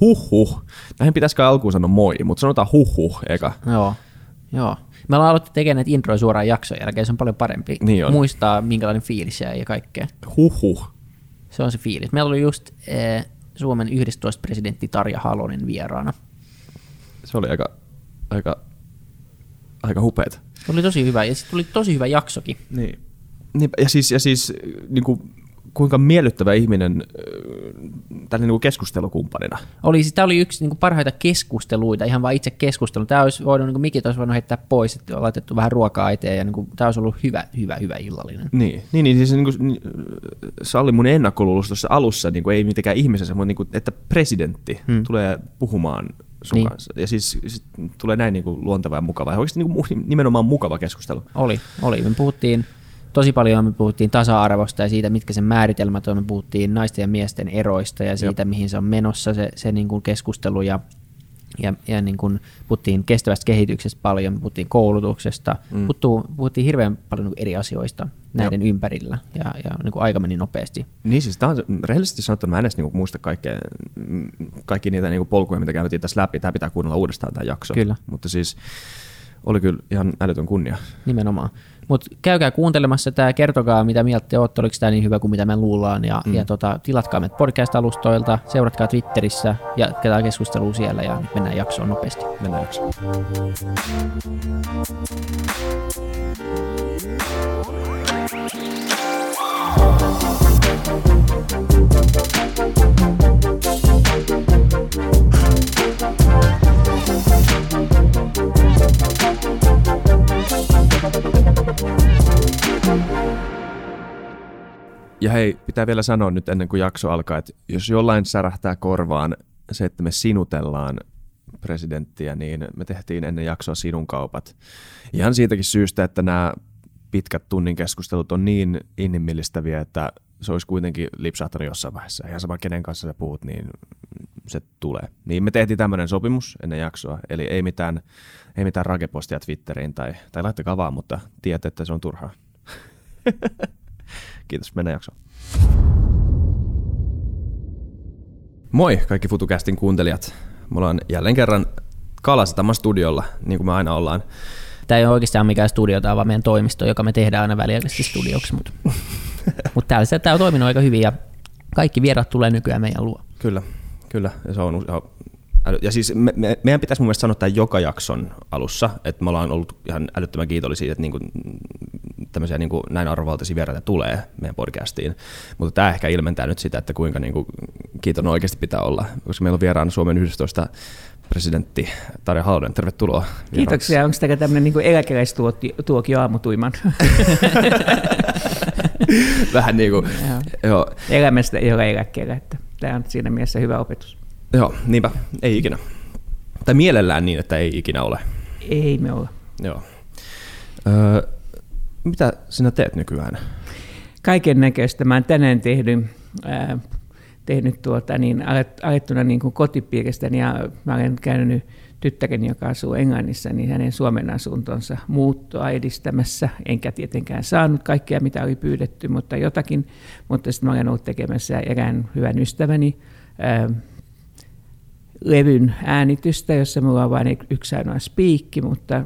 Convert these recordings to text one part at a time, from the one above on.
Huhhuh. Näihin pitäisikö alkuun sanoa moi, mutta sanotaan huhhuh eka. Joo, joo. Me ollaan aloittu tekemään näitä introja suoraan jakson jälkeen, se on paljon parempi Niin on. muistaa, minkälainen fiilis jäi ja kaikkea. Huhhuh. Se on se fiilis. Meillä oli just eh, Suomen 11 presidentti Tarja Halonen vieraana. Se oli aika, aika, aika hupeeta. Se oli tosi hyvä ja sitten tuli tosi hyvä jaksokin. Niin. niin ja siis, ja siis niin kuin, kuinka miellyttävä ihminen tällainen niin keskustelukumppanina. Oli, siis, tämä oli yksi niin kuin parhaita keskusteluita, ihan vain itse keskustelu. Tämä olisi voinut, niin kuin mikit olisi voinut heittää pois, että on laitettu vähän ruokaa eteen ja niin kuin, tämä olisi ollut hyvä, hyvä, hyvä illallinen. Niin, niin, niin siis niin kuin, niin, se oli mun ennakkoluulos tuossa alussa, niin kuin, ei mitenkään ihmisessä, mutta niin kuin, että presidentti hmm. tulee puhumaan sun Niin. kanssa. Ja siis sit tulee näin niin kuin, luonteva ja mukava. Ja oikeasti niin kuin, nimenomaan mukava keskustelu. Oli, oli. Me puhuttiin tosi paljon, me puhuttiin tasa-arvosta ja siitä, mitkä sen määritelmät on. Me puhuttiin naisten ja miesten eroista ja siitä, Jop. mihin se on menossa se, se niin kuin keskustelu ja, ja, ja niin kuin puhuttiin kestävästä kehityksestä paljon, me puhuttiin koulutuksesta, mm. puhuttiin, puhuttiin hirveän paljon niin kuin eri asioista näiden Jop. ympärillä ja, ja niin kuin aika meni nopeasti. Niin siis tämä on, rehellisesti sanottuna mä en edes niinku muista kaikkea, mm, kaikki niitä niinku polkuja, mitä käytiin tässä läpi. Tämä pitää kuunnella uudestaan tämä jakso. Kyllä. Mutta siis oli kyllä ihan älytön kunnia. Nimenomaan. Mutta käykää kuuntelemassa tämä, kertokaa mitä mieltä te olette, oliko tämä niin hyvä kuin mitä me luullaan, ja, mm. ja tota, tilatkaa meidät podcast-alustoilta, seuratkaa Twitterissä, ja jatketaan keskustelua siellä, ja nyt mennään jaksoon nopeasti. Mennään jaksoon. Ja hei, pitää vielä sanoa nyt ennen kuin jakso alkaa, että jos jollain särähtää korvaan se, että me sinutellaan presidenttiä, niin me tehtiin ennen jaksoa sinun kaupat. Ihan siitäkin syystä, että nämä pitkät tunnin keskustelut on niin inhimillistäviä, että se olisi kuitenkin lipsahtanut jossain vaiheessa. Ihan sama, kenen kanssa sä puhut, niin se tulee. Niin me tehtiin tämmöinen sopimus ennen jaksoa, eli ei mitään, ei mitään rakepostia Twitteriin tai, tai laittakaa vaan, mutta tiedätte, että se on turhaa. Kiitos, mennään jaksoon. Moi kaikki FutuCastin kuuntelijat. Me ollaan jälleen kerran Kalasatama studiolla, niin kuin me aina ollaan. Tämä ei ole oikeastaan mikään studio, tämä on vaan meidän toimisto, joka me tehdään aina väliaikaisesti studioksi, mutta mut täällä se, tämä on toiminut aika hyvin, ja kaikki vierat tulee nykyään meidän luo. Kyllä, kyllä. Ja, se on, ja, siis me, me, meidän pitäisi mun mielestä sanoa tämän joka jakson alussa, että me ollaan ollut ihan älyttömän kiitollisia että niin kuin, tämmöisiä niin kuin näin arvovaltaisia vieraita tulee meidän podcastiin. Mutta tämä ehkä ilmentää nyt sitä, että kuinka niin kuin, kiitollinen oikeasti pitää olla, koska meillä on vieraana Suomen 11 presidentti Tarja Halonen. Tervetuloa. vieraaksi. Kiitoksia. Onko tämä tämmöinen niin eläkeläistuokio aamutuiman? Vähän niin kuin, Joo. joo, Elämästä ei ole eläkkeellä. Tämä on siinä mielessä hyvä opetus. Joo, niinpä, ei ikinä. Tai mielellään niin, että ei ikinä ole. Ei me olla. Joo. Öö, mitä sinä teet nykyään? Kaiken näköistä. Mä oon tänään tehnyt, ää, tehnyt tuota, niin, alet- alettuna niin kuin kotipiiristäni ja mä olen käynyt tyttäreni, joka asuu Englannissa, niin hänen Suomen asuntonsa muuttoa edistämässä. Enkä tietenkään saanut kaikkea, mitä oli pyydetty, mutta jotakin. Mutta sitten mä olen ollut tekemässä erään hyvän ystäväni ää, levyn äänitystä, jossa mulla on vain yksi ainoa spiikki, mutta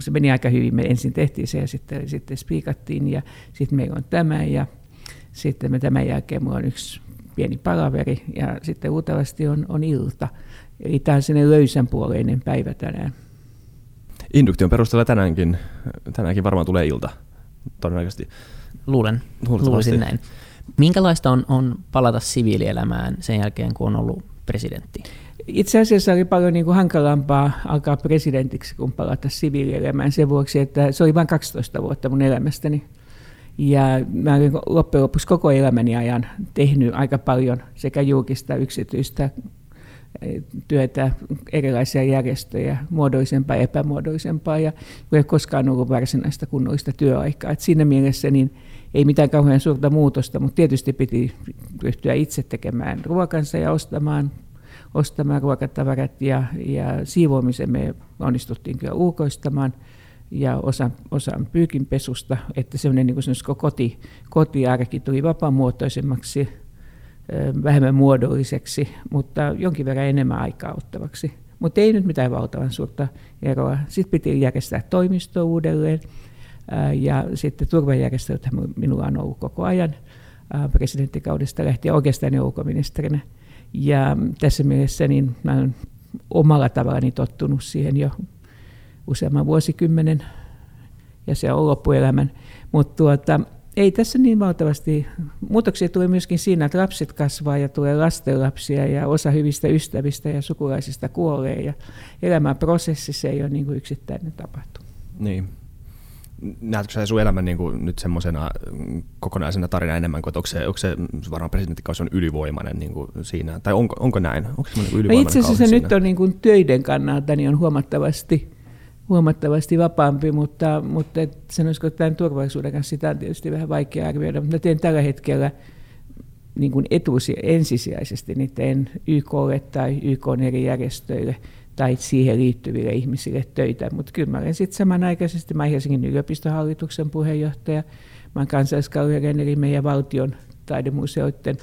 se meni aika hyvin. Me ensin tehtiin se ja sitten, sitten spiikattiin ja sitten meillä on tämä ja sitten me tämän jälkeen mulla on yksi pieni palaveri ja sitten luultavasti on, on ilta. Eli tämä on sellainen löysänpuoleinen päivä tänään. Induktion perusteella tänäänkin, tänäänkin varmaan tulee ilta, todennäköisesti. Luulen, luulisin näin. Minkälaista on, on palata siviilielämään sen jälkeen, kun on ollut presidentti? Itse asiassa oli paljon niin kuin hankalampaa alkaa presidentiksi kuin palata siviilielämään sen vuoksi, että se oli vain 12 vuotta mun elämästäni. Ja mä olin loppujen lopuksi koko elämäni ajan tehnyt aika paljon sekä julkista, yksityistä eh, työtä, erilaisia järjestöjä, muodollisempaa ja epämuodollisempaa, ja ei koskaan ollut varsinaista kunnollista työaikaa. Et siinä mielessä niin ei mitään kauhean suurta muutosta, mutta tietysti piti ryhtyä itse tekemään ruokansa ja ostamaan ostamaan ruokatavarat ja, ja siivoamisen me onnistuttiin kyllä ulkoistamaan ja osa, osan pyykinpesusta, että semmoinen niin koti, kotiarki tuli vapaamuotoisemmaksi vähemmän muodolliseksi, mutta jonkin verran enemmän aikaa ottavaksi. Mutta ei nyt mitään valtavan suurta eroa. Sitten piti järjestää toimisto uudelleen ja sitten turvajärjestelyt minulla on ollut koko ajan presidenttikaudesta lähtien oikeastaan ulkoministerinä. Ja tässä mielessä niin mä olen omalla tavallani tottunut siihen jo useamman vuosikymmenen ja se on loppuelämän. Mutta tuota, ei tässä niin valtavasti. Muutoksia tulee myöskin siinä, että lapset kasvaa ja tulee lastenlapsia ja osa hyvistä ystävistä ja sukulaisista kuolee ja elämän prosessissa ei ole niin kuin yksittäinen tapahtuma. Niin. Näetkö sä sun elämän niin kuin nyt semmoisena kokonaisena tarina enemmän kuin, että onko se, onko se varmaan presidenttikausi on ylivoimainen niin kuin siinä, tai onko, onko näin? Onko se niin ylivoimainen Itse asiassa nyt on niin kuin töiden kannalta niin on huomattavasti huomattavasti vapaampi, mutta, mutta et sanoisiko tämän turvallisuuden kanssa sitä on tietysti vähän vaikea arvioida, mutta teen tällä hetkellä niin kuin etusi, ensisijaisesti, niin teen YKlle tai YK eri järjestöille tai siihen liittyville ihmisille töitä, mutta kyllä mä olen sitten samanaikaisesti, mä Helsingin yliopistohallituksen puheenjohtaja, mä olen kansalliskallion eli meidän valtion taidemuseoiden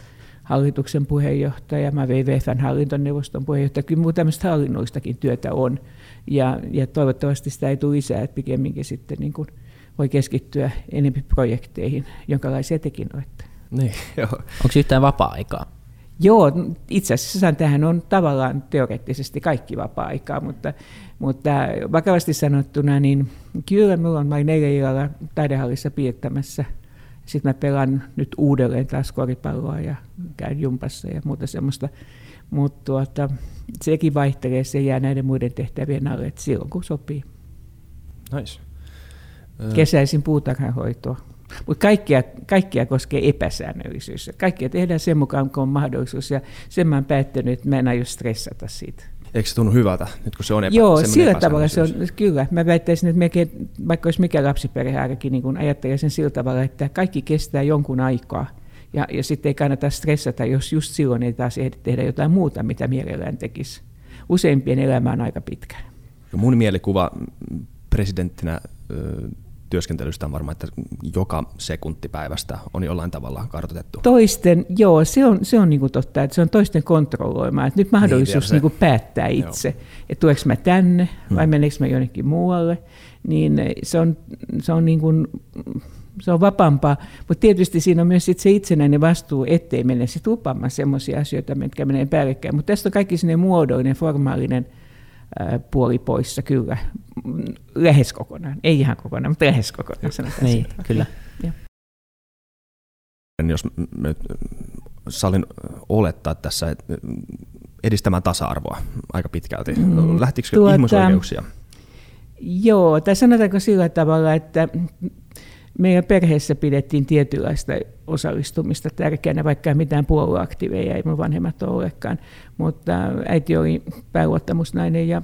hallituksen puheenjohtaja, mä WWFn hallintoneuvoston puheenjohtaja, kyllä muuta tämmöistä hallinnollistakin työtä on, ja, ja toivottavasti sitä ei tule lisää, että pikemminkin sitten niin kuin voi keskittyä enemmän projekteihin, jonkalaisia tekin olette. Niin, joo. Onko yhtään vapaa-aikaa? Joo, itse asiassa tähän on tavallaan teoreettisesti kaikki vapaa-aikaa, mutta, mutta vakavasti sanottuna, niin kyllä minulla on, olin eilen illalla taidehallissa piirtämässä. Sitten mä pelaan nyt uudelleen taas koripalloa ja käyn jumpassa ja muuta semmoista. Mutta tuota, sekin vaihtelee, se jää näiden muiden tehtävien alle, että silloin kun sopii. Nice. Kesäisin puutarhanhoitoa. Mutta kaikkia, kaikkia koskee epäsäännöllisyys. Kaikkia tehdään sen mukaan, kun on mahdollisuus. Ja sen mä oon päättänyt, että mä en aio stressata siitä. Eikö se tunnu hyvältä, nyt kun se on epä, Joo, sillä tavalla se on, kyllä. Mä väittäisin, että melkein, vaikka olisi mikä lapsiperhearki, niin kun ajattelen sen sillä tavalla, että kaikki kestää jonkun aikaa. Ja, ja sitten ei kannata stressata, jos just silloin ei taas ehdi tehdä jotain muuta, mitä mielellään tekisi. Useimpien elämä on aika pitkä. Mun mielikuva presidenttinä työskentelystä on varmaan, että joka sekuntipäivästä on jollain tavalla kartoitettu. Toisten, joo, se on, se on niin totta, että se on toisten kontrolloimaa. Että nyt mahdollisuus niin, niin päättää itse, joo. että tuleeko mä tänne vai hmm. meneekö mä jonnekin muualle. Niin se on, se on niin kuin, se on vapaampaa, mutta tietysti siinä on myös sit se itsenäinen vastuu, ettei mene sitten lupaamaan sellaisia asioita, mitkä menee päällekkäin. Mutta tästä on kaikki sinne muodollinen, formaalinen puoli poissa, kyllä. Lähes kokonaan, ei ihan kokonaan, mutta lähes kokonaan sanotaan Niin, siitä. kyllä. Ja. Jos nyt sallin olettaa tässä edistämään tasa-arvoa aika pitkälti. Mm, Lähtikö tuota, ihmisoikeuksia? Joo, tai sanotaanko sillä tavalla, että meidän perheessä pidettiin tietynlaista osallistumista tärkeänä, vaikka mitään puolueaktiveja, ei mun vanhemmat olekaan. Mutta äiti oli pääluottamusnainen ja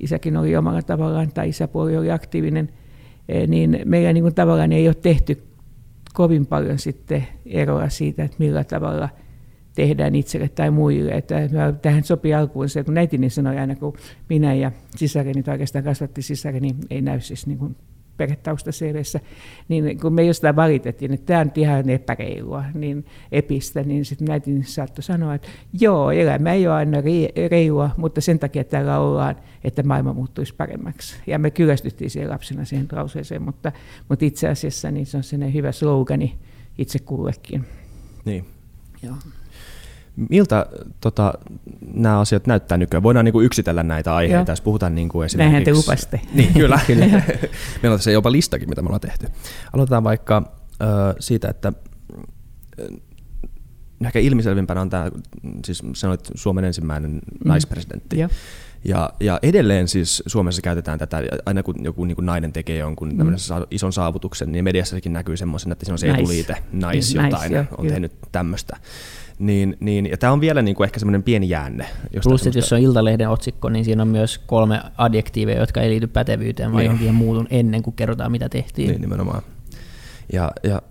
isäkin oli omalla tavallaan, tai isäpuoli oli aktiivinen, e, niin meillä niin kuin tavallaan ei ole tehty kovin paljon sitten eroa siitä, että millä tavalla tehdään itselle tai muille. Että tähän sopii alkuun se, kun äitini sanoi aina, kun minä ja sisareni, tai oikeastaan kasvatti sisareni, ei näy siis niin kuin perhetausta CVssä, niin kun me jostain valitettiin, että tämä on ihan epäreilua, niin epistä, niin sitten äiti saattoi sanoa, että joo, elämä ei ole aina reilua, mutta sen takia täällä ollaan, että maailma muuttuisi paremmaksi. Ja me kyllästyttiin siihen lapsena siihen lauseeseen, mutta, mutta itse asiassa niin se on sellainen hyvä slogani itse kullekin. Niin. Joo. Miltä tota, nämä asiat näyttää nykyään? Voidaan niin kuin yksitellä näitä aiheita, Joo. jos puhutaan niin kuin esimerkiksi... Näinhän te lupaste. Niin, kyllä. kyllä. Meillä on tässä jopa listakin, mitä me ollaan tehty. Aloitetaan vaikka äh, siitä, että äh, ehkä ilmiselvimpänä on tämä, siis sanoit Suomen ensimmäinen mm. naispresidentti. Joo. Ja, ja edelleen siis Suomessa käytetään tätä, aina kun joku niin kuin nainen tekee jonkun mm. ison saavutuksen, niin mediassakin näkyy semmoisen, että siinä on se etuliite, nice, nice jotain, nice, on tehnyt tämmöistä. Niin, niin, ja tämä on vielä niin kuin ehkä semmoinen pieni jäänne. Plus, että jos on Iltalehden otsikko, niin siinä on myös kolme adjektiiveja, jotka ei liity pätevyyteen, vaan niin. johonkin muutun ennen kuin kerrotaan, mitä tehtiin. Niin, nimenomaan. Ja, ja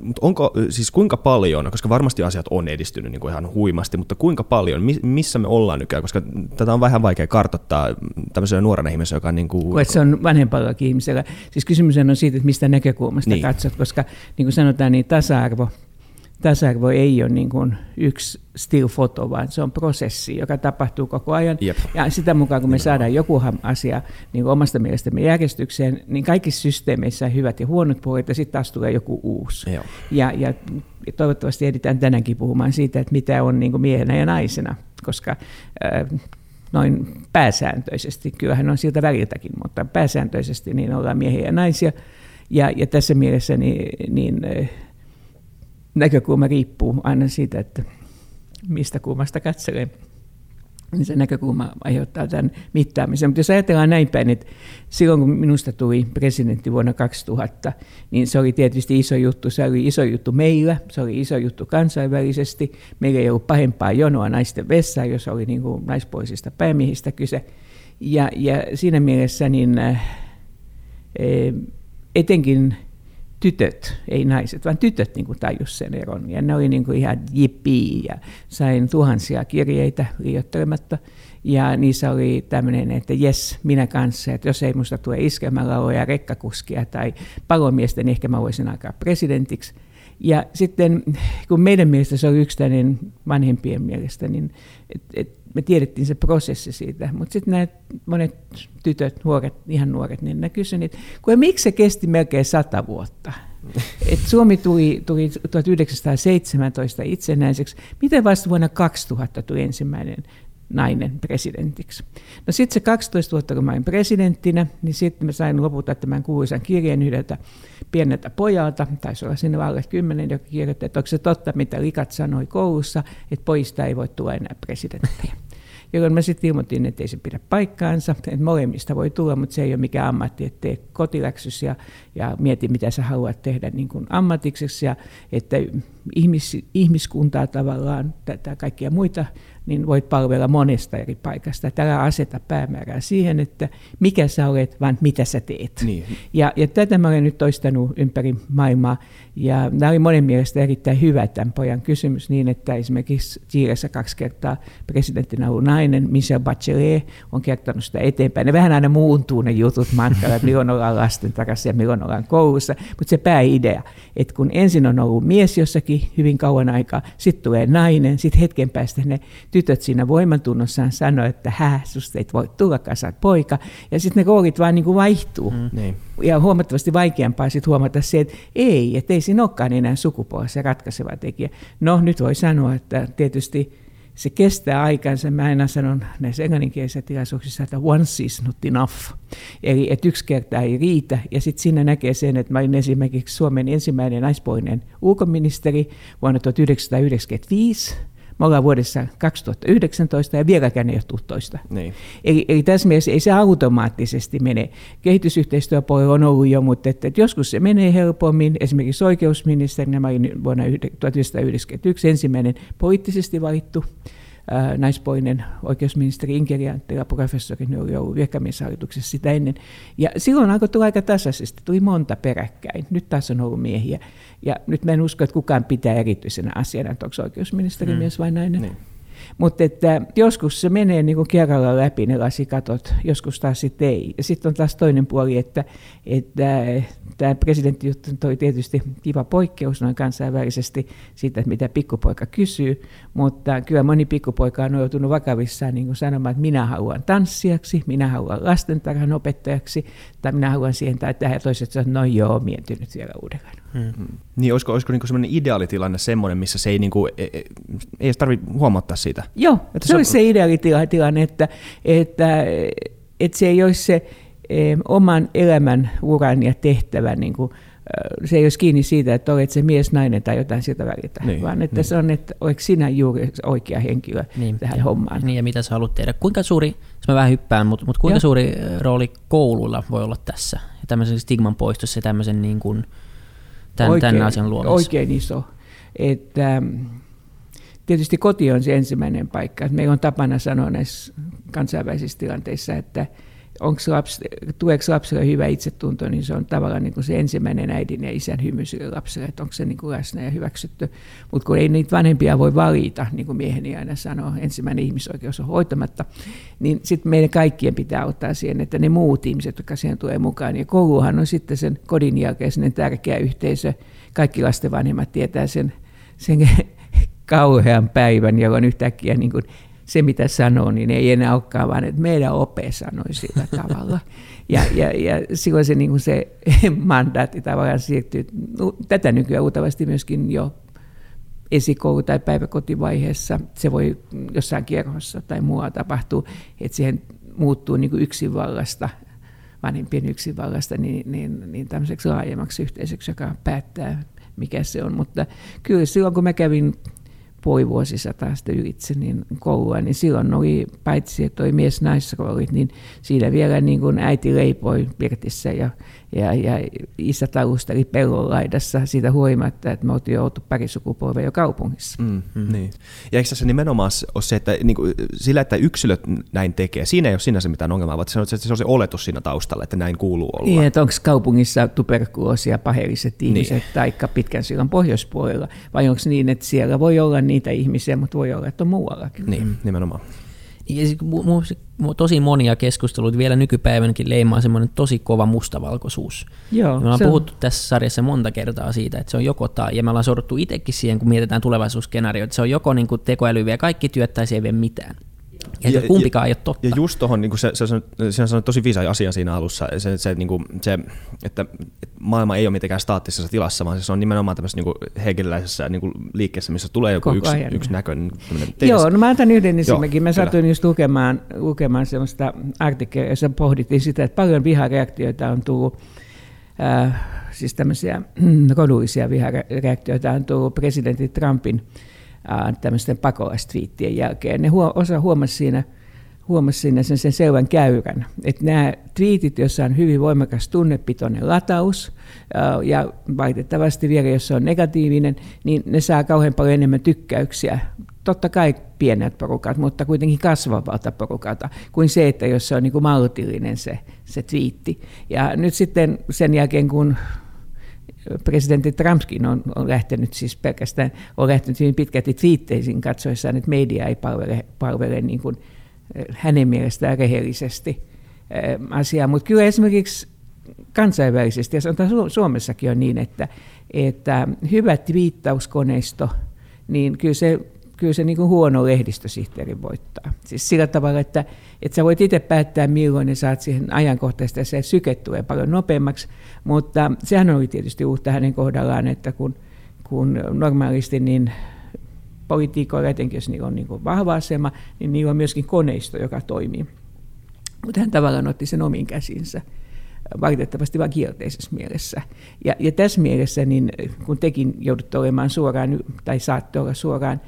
mutta onko, siis kuinka paljon, koska varmasti asiat on edistynyt niin kuin ihan huimasti, mutta kuinka paljon, missä me ollaan nykyään, koska tätä on vähän vaikea kartoittaa tämmöisellä nuorena ihmisellä, joka on niin kuin... Koet se on vanhempallakin ihmisellä. Siis kysymys on siitä, että mistä näkökulmasta niin. katsot, koska niin kuin sanotaan, niin tasa-arvo tasa-arvo ei ole niin kuin yksi still-foto, vaan se on prosessi, joka tapahtuu koko ajan. Jep. Ja sitä mukaan, kun me saadaan joku asia niin kuin omasta mielestämme järjestykseen, niin kaikissa systeemeissä hyvät ja huonot puolet, ja sitten taas tulee joku uusi. Joo. Ja, ja toivottavasti editään tänäänkin puhumaan siitä, että mitä on niin kuin miehenä ja naisena, koska äh, noin pääsääntöisesti, kyllähän on siltä väliltäkin, mutta pääsääntöisesti niin ollaan miehiä ja naisia. Ja, ja tässä mielessä niin, niin äh, näkökulma riippuu aina siitä, että mistä kulmasta katselee. Niin se näkökulma aiheuttaa tämän mittaamisen. Mutta jos ajatellaan näin päin, että silloin kun minusta tuli presidentti vuonna 2000, niin se oli tietysti iso juttu. Se oli iso juttu meillä, se oli iso juttu kansainvälisesti. Meillä ei ollut pahempaa jonoa naisten vessaan, jos oli niin kuin naispuolisista päämiehistä kyse. Ja, ja siinä mielessä niin, äh, etenkin tytöt, ei naiset, vaan tytöt niin kuin tajus sen eron. Ja ne oli niin kuin ihan jippii ja sain tuhansia kirjeitä liioittelematta. Ja niissä oli tämmöinen, että jes, minä kanssa, että jos ei musta tule iskelmälauloja, rekkakuskia tai palomiestä, niin ehkä mä voisin alkaa presidentiksi. Ja sitten kun meidän mielestä se oli yksi vanhempien mielestä, niin et, et me tiedettiin se prosessi siitä. Mutta sitten nämä monet tytöt, nuoret, ihan nuoret, niin ne kysyivät, että miksi se kesti melkein sata vuotta? Et Suomi tuli, tuli 1917 itsenäiseksi. Miten vasta vuonna 2000 tuli ensimmäinen nainen presidentiksi. No sitten se 12 vuotta, kun mä olin presidenttinä, niin sitten mä sain lopulta tämän kuuluisan kirjeen yhdeltä pieneltä pojalta, taisi olla sinne alle kymmenen, joka kirjoitti, että onko se totta, mitä likat sanoi koulussa, että poista ei voi tulla enää presidenttiä jolloin mä sitten ilmoitin, että ei se pidä paikkaansa, että molemmista voi tulla, mutta se ei ole mikään ammatti, että tee kotiläksys ja, ja mieti, mitä sä haluat tehdä niin kuin ammatikseksi ja että ihmis, ihmiskuntaa tavallaan, tätä kaikkia muita niin voit palvella monesta eri paikasta. Tällä aseta päämäärää siihen, että mikä sä olet, vaan mitä sä teet. Niin. Ja, ja tätä mä olen nyt toistanut ympäri maailmaa. Ja tämä oli monen mielestä erittäin hyvä tämän pojan kysymys niin, että esimerkiksi Chiilessä kaksi kertaa presidenttinä ollut nainen, Michelle Bachelet, on kertonut sitä eteenpäin. Ne vähän aina muuntuu ne jutut matkalla, että milloin ollaan lasten takaisin ja milloin ollaan koulussa. Mutta se pääidea, että kun ensin on ollut mies jossakin hyvin kauan aikaa, sitten tulee nainen, sitten hetken päästä ne tytöt siinä voimantunnossaan sanoo, että hä, susta ei voi tulla, sä poika. Ja sitten ne roolit vaan niin kuin vaihtuu. Mm, niin. Ja huomattavasti vaikeampaa sitten huomata se, että ei, että ei siinä olekaan enää sukupuolessa ratkaiseva tekijä. No nyt voi sanoa, että tietysti se kestää aikansa. Mä aina sanon näissä englanninkielisissä tilaisuuksissa, että once is not enough. Eli että yksi kerta ei riitä. Ja sitten siinä näkee sen, että mä olin esimerkiksi Suomen ensimmäinen naispuolinen ulkoministeri vuonna 1995 me ollaan vuodessa 2019 ja vieläkään ei ole toista. Niin. Eli, eli tässä mielessä ei se automaattisesti mene. Kehitysyhteistyöpuolella on ollut jo, mutta että, että joskus se menee helpommin. Esimerkiksi oikeusministerinä mä olin vuonna 1991 ensimmäinen poliittisesti valittu naispuolinen oikeusministeri Inkeri Anttila, professori, ne oli ollut virkamieshallituksessa sitä ennen. Ja silloin alkoi tulla aika tasaisesti, tuli monta peräkkäin. Nyt taas on ollut miehiä. Ja nyt mä en usko, että kukaan pitää erityisenä asiana, että onko oikeusministeri mm. mies vai nainen. Niin. Mutta että joskus se menee niin kuin kerralla läpi ne lasikatot, joskus taas sitten ei. Ja sitten on taas toinen puoli, että, että tämä presidenttijuttu toi tietysti kiva poikkeus noin kansainvälisesti siitä, mitä pikkupoika kysyy, mutta kyllä moni pikkupoika on joutunut vakavissaan niin kuin sanomaan, että minä haluan tanssijaksi, minä haluan lastentarhan opettajaksi, tai minä haluan siihen tai tähän, ja toiset sanoo, no joo, miettinyt vielä uudelleen. Hmm. Niin olisiko, olisiko niinku semmoinen ideaalitilanne semmoinen, missä se ei, niinku, ei, ei edes tarvitse huomattaa siitä? Joo, että se, se olisi se ideaalitilanne, että, että, että se ei olisi se oman elämän uran ja tehtävän niin kuin, se ei olisi kiinni siitä, että olet se mies, nainen tai jotain siltä väliltä, niin, vaan että niin. se on, että oletko sinä juuri oikea henkilö niin, tähän ja, hommaan. Niin ja mitä sä haluat tehdä. Kuinka suuri, jos mä vähän hyppään, mutta, mutta kuinka Joo. suuri rooli koululla voi olla tässä? Ja tämmöisen stigman poistossa ja tämmöisen niin kuin, tämän, oikein, tämän asian luomassa? Oikein iso. Että, tietysti koti on se ensimmäinen paikka. Meillä on tapana sanoa näissä kansainvälisissä tilanteissa, että lapsi, tuleeko lapselle hyvä itsetunto, niin se on tavallaan niin kuin se ensimmäinen äidin ja isän hymy sille lapselle, että onko se niin kuin läsnä ja hyväksytty. Mutta kun ei niitä vanhempia voi valita, niin kuin mieheni aina sanoo, ensimmäinen ihmisoikeus on hoitamatta, niin sitten meidän kaikkien pitää ottaa siihen, että ne muut ihmiset, jotka siihen tulee mukaan, ja kouluhan on sitten sen kodin jälkeisen tärkeä yhteisö, kaikki lasten vanhemmat tietää sen sen kauhean päivän, jolloin yhtäkkiä niin kuin se, mitä sanoo, niin ei enää olekaan, vaan että meidän ope sanoi sillä tavalla. Ja, ja, ja silloin se, niin kuin se mandaatti tavallaan siirtyy. Tätä nykyään uutavasti myöskin jo esikoulu- tai päiväkotivaiheessa. Se voi jossain kierrossa tai muualla tapahtua, että siihen muuttuu niin kuin yksinvallasta, vanhempien yksinvallasta, niin, niin, niin tämmöiseksi laajemmaksi yhteisöksi, joka päättää, mikä se on. Mutta kyllä silloin, kun mä kävin puoli vuosisataa sitten ylitse niin koulua, niin silloin oli, paitsi että oli mies-naisroolit, niin siinä vielä niin kuin äiti leipoi Pirtissä ja, ja, ja isä talusteli pellon laidassa siitä huolimatta, että me oltiin joutu pari sukupolvea jo kaupungissa. Mm, mm. Niin. Ja eikö se nimenomaan ole se, että niin kuin, sillä, että yksilöt näin tekee, siinä ei ole sinänsä mitään ongelmaa, vaan se on se, se, on se oletus siinä taustalla, että näin kuuluu olla. Niin, että onko kaupungissa tuberkuloosia paheelliset ihmiset niin. tai pitkän sillan pohjoispuolella, vai onko niin, että siellä voi olla niitä ihmisiä, mutta voi olla, että on muuallakin. Niin, nimenomaan. Ja tosi monia keskusteluita vielä nykypäivänäkin leimaa semmoinen tosi kova mustavalkoisuus. Joo, me ollaan puhuttu on... tässä sarjassa monta kertaa siitä, että se on joko tai, ja me ollaan sorruttu itsekin siihen, kun mietitään tulevaisuusskenaarioita, että se on joko niin kuin tekoäly vie kaikki työt tai se ei vie mitään. Ja, ja kumpikaan ja, ei ole totta. Ja just tuohon, niin se, se, se, se on tosi viisa asia siinä alussa, se, se, niin kuin, se että, maailma ei ole mitenkään staattisessa tilassa, vaan se on nimenomaan tämmöisessä niin hegeliläisessä niin liikkeessä, missä tulee joku yksi, yksi näkö. Niin Joo, no mä otan yhden esimerkin. Mä satuin just lukemaan, lukemaan sellaista artikkelia, jossa pohdittiin sitä, että paljon vihareaktioita on tullut äh, siis tämmöisiä rodullisia vihareaktioita on tullut presidentti Trumpin tämmöisten pakolaistviittien jälkeen. Ne huo, osa huomasi siinä, huomasi siinä sen, sen selvän käyrän, että nämä twiitit, joissa on hyvin voimakas tunnepitoinen lataus, ja valitettavasti vielä, jos se on negatiivinen, niin ne saa kauhean paljon enemmän tykkäyksiä. Totta kai pienet porukat, mutta kuitenkin kasvavalta porukalta, kuin se, että jos se on niin kuin maltillinen se, se twiitti. Ja nyt sitten sen jälkeen, kun presidentti Trumpkin on, on lähtenyt siis pelkästään, on lähtenyt hyvin pitkälti twiitteisiin katsoessaan, että media ei palvele, palvele niin kuin eh, hänen mielestään rehellisesti eh, asiaa. Mutta kyllä esimerkiksi kansainvälisesti, ja sanotaan Suomessakin on niin, että, että hyvä twiittauskoneisto, niin kyllä se kyllä se niin kuin huono lehdistösihteeri voittaa. Siis sillä tavalla, että, että sä voit itse päättää milloin ne saat siihen ajankohtaisesti ja se syke tulee paljon nopeammaksi, mutta sehän oli tietysti uutta hänen kohdallaan, että kun, kun normaalisti niin poliitikoilla, etenkin jos niillä on niin vahva asema, niin niillä on myöskin koneisto, joka toimii. Mutta hän tavallaan otti sen omiin käsinsä valitettavasti vain kielteisessä mielessä. Ja, ja tässä mielessä, niin kun tekin joudutte olemaan suoraan, tai saatte olla suoraan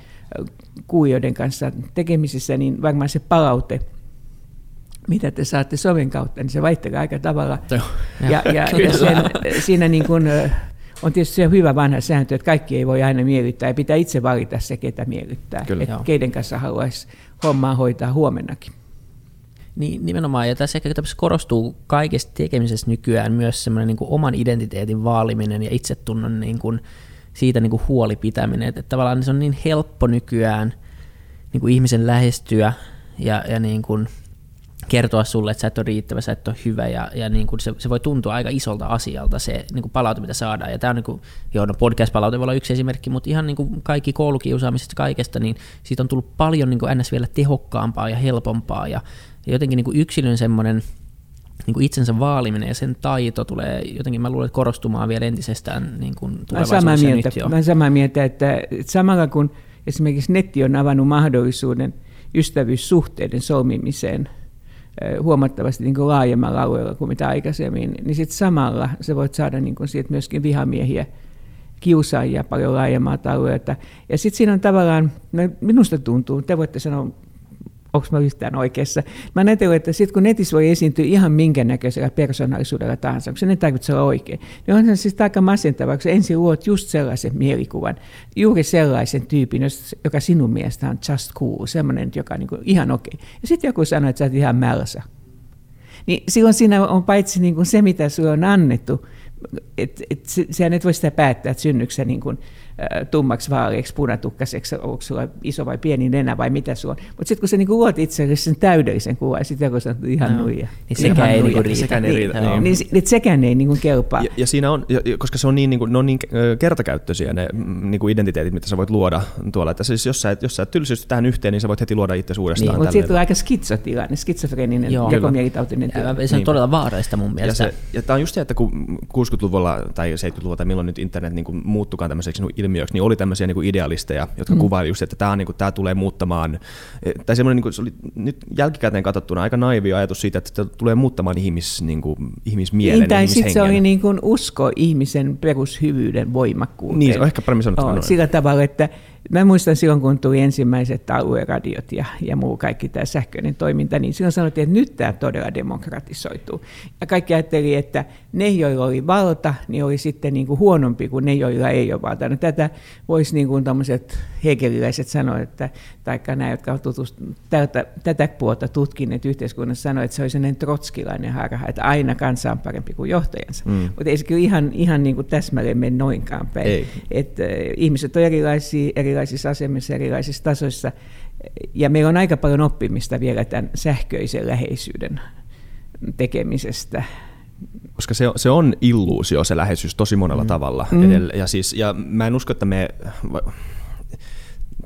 kuulijoiden kanssa tekemisissä, niin varmaan se palaute, mitä te saatte soven kautta, niin se vaihtelee aika tavalla. Ja, ja, ja, ja sen, siinä niin kuin, on tietysti se hyvä vanha sääntö, että kaikki ei voi aina miellyttää ja pitää itse valita se, ketä miellyttää. Kyllä. Että keiden kanssa haluaisi hommaa hoitaa huomennakin. Niin, nimenomaan, ja tässä ehkä tässä korostuu kaikessa tekemisessä nykyään myös semmoinen niin oman identiteetin vaaliminen ja itsetunnon niin kuin, siitä niin kuin huoli pitäminen. Että, että tavallaan se on niin helppo nykyään niin kuin ihmisen lähestyä ja, ja niin kuin kertoa sulle, että sä et ole riittävä, sä et ole hyvä ja, ja niin kuin se, se, voi tuntua aika isolta asialta se niin kuin palaute, mitä saadaan. Ja tämä on niin kuin, joo, no podcast-palaute voi olla yksi esimerkki, mutta ihan niin kuin kaikki koulukiusaamisesta kaikesta, niin siitä on tullut paljon niin kuin ns. vielä tehokkaampaa ja helpompaa ja, ja jotenkin niin kuin yksilön semmoinen niin kuin itsensä vaaliminen ja sen taito tulee jotenkin, mä luulen, korostumaan vielä entisestään niin kuin tulevaisuudessa mä mieltä, Mä samaa mieltä, että samalla kun esimerkiksi netti on avannut mahdollisuuden ystävyyssuhteiden solmimiseen huomattavasti niin kuin laajemmalla alueella kuin mitä aikaisemmin, niin sitten samalla se voit saada niin kuin siitä myöskin vihamiehiä, kiusaajia paljon laajemmalta alueelta. Ja sitten siinä on tavallaan, no minusta tuntuu, te voitte sanoa onko mä yhtään oikeassa. Mä ajattelin, että sitten kun netissä voi esiintyä ihan minkä näköisellä persoonallisuudella tahansa, onko se ne tarvitse olla oikein, niin on se siis aika masentavaa, kun ensin luot just sellaisen mielikuvan, juuri sellaisen tyypin, joka sinun mielestä on just cool, semmoinen, joka on niin kuin ihan okei. Okay. Ja sitten joku sanoo, että sä oot ihan mälsä. Niin silloin siinä on paitsi niin kuin se, mitä sulle on annettu, et, et, sehän et voi sitä päättää, että synnyksä niin kuin, tummaksi vaaleiksi, punatukkaiseksi, onko sulla iso vai pieni nenä vai mitä sulla on. Mutta sitten kun sä niinku luot itsellesi sen täydellisen kuvan, sitten joku sanoo, ihan no. nuija. Niin sekään ei niinku riitä. Sekään ei riitä. Niin, niin, niin, sekään ei niinku kelpaa. Ja, ja, siinä on, koska se on niin, niinku, ne on niin kertakäyttöisiä ne mm, niinku identiteetit, mitä sä voit luoda tuolla. Että siis jos sä, jos sä tylsisty tähän yhteen, niin sä voit heti luoda itse uudestaan. Niin, mutta siitä tulee aika skitsotilanne, skitsofreninen, jakomielitautinen Se on todella vaarallista mun mielestä. Ja, se, ja tämä on just se, että kun 60-luvulla tai 70-luvulla tai milloin nyt internet niin muuttukaan tämmöiseksi niin ilmiöksi, niin oli tämmöisiä niin kuin idealisteja, jotka mm. kuvaili just, että tämä, niin kuin, tämä tulee muuttamaan, eh, tai semmoinen, niin kuin, se oli nyt jälkikäteen katsottuna aika naivi ajatus siitä, että tämä tulee muuttamaan ihmis, niin kuin, ihmismielen, niin, tai sitten se oli niin kuin usko ihmisen perushyvyyden voimakkuuteen. Niin, se on ehkä paremmin sanottu. Oh, sillä tavalla, että Mä muistan silloin, kun tuli ensimmäiset alueradiot ja, ja muu kaikki tämä sähköinen toiminta, niin silloin sanottiin, että nyt tämä todella demokratisoituu. Ja kaikki ajatteli, että ne, joilla oli valta, niin oli sitten niin kuin huonompi kuin ne, joilla ei ole valta. No, tätä voisi niin kuin hegeliläiset sanoa, että, tai nämä, jotka ovat tätä, tätä puolta tutkineet yhteiskunnassa, sanoa, että se olisi sellainen trotskilainen harha, että aina kansa on parempi kuin johtajansa. Mm. Mutta ei se kyllä ihan, ihan niin kuin täsmälleen mene noinkaan päin. Ei. Että, äh, ihmiset on erilaisia, erilaisissa asemissa, erilaisissa tasoissa, ja meillä on aika paljon oppimista vielä tämän sähköisen läheisyyden tekemisestä koska se, se on illuusio se läheisyys tosi monella mm. tavalla. Mm. Edellä. Ja, siis, ja mä en usko, että me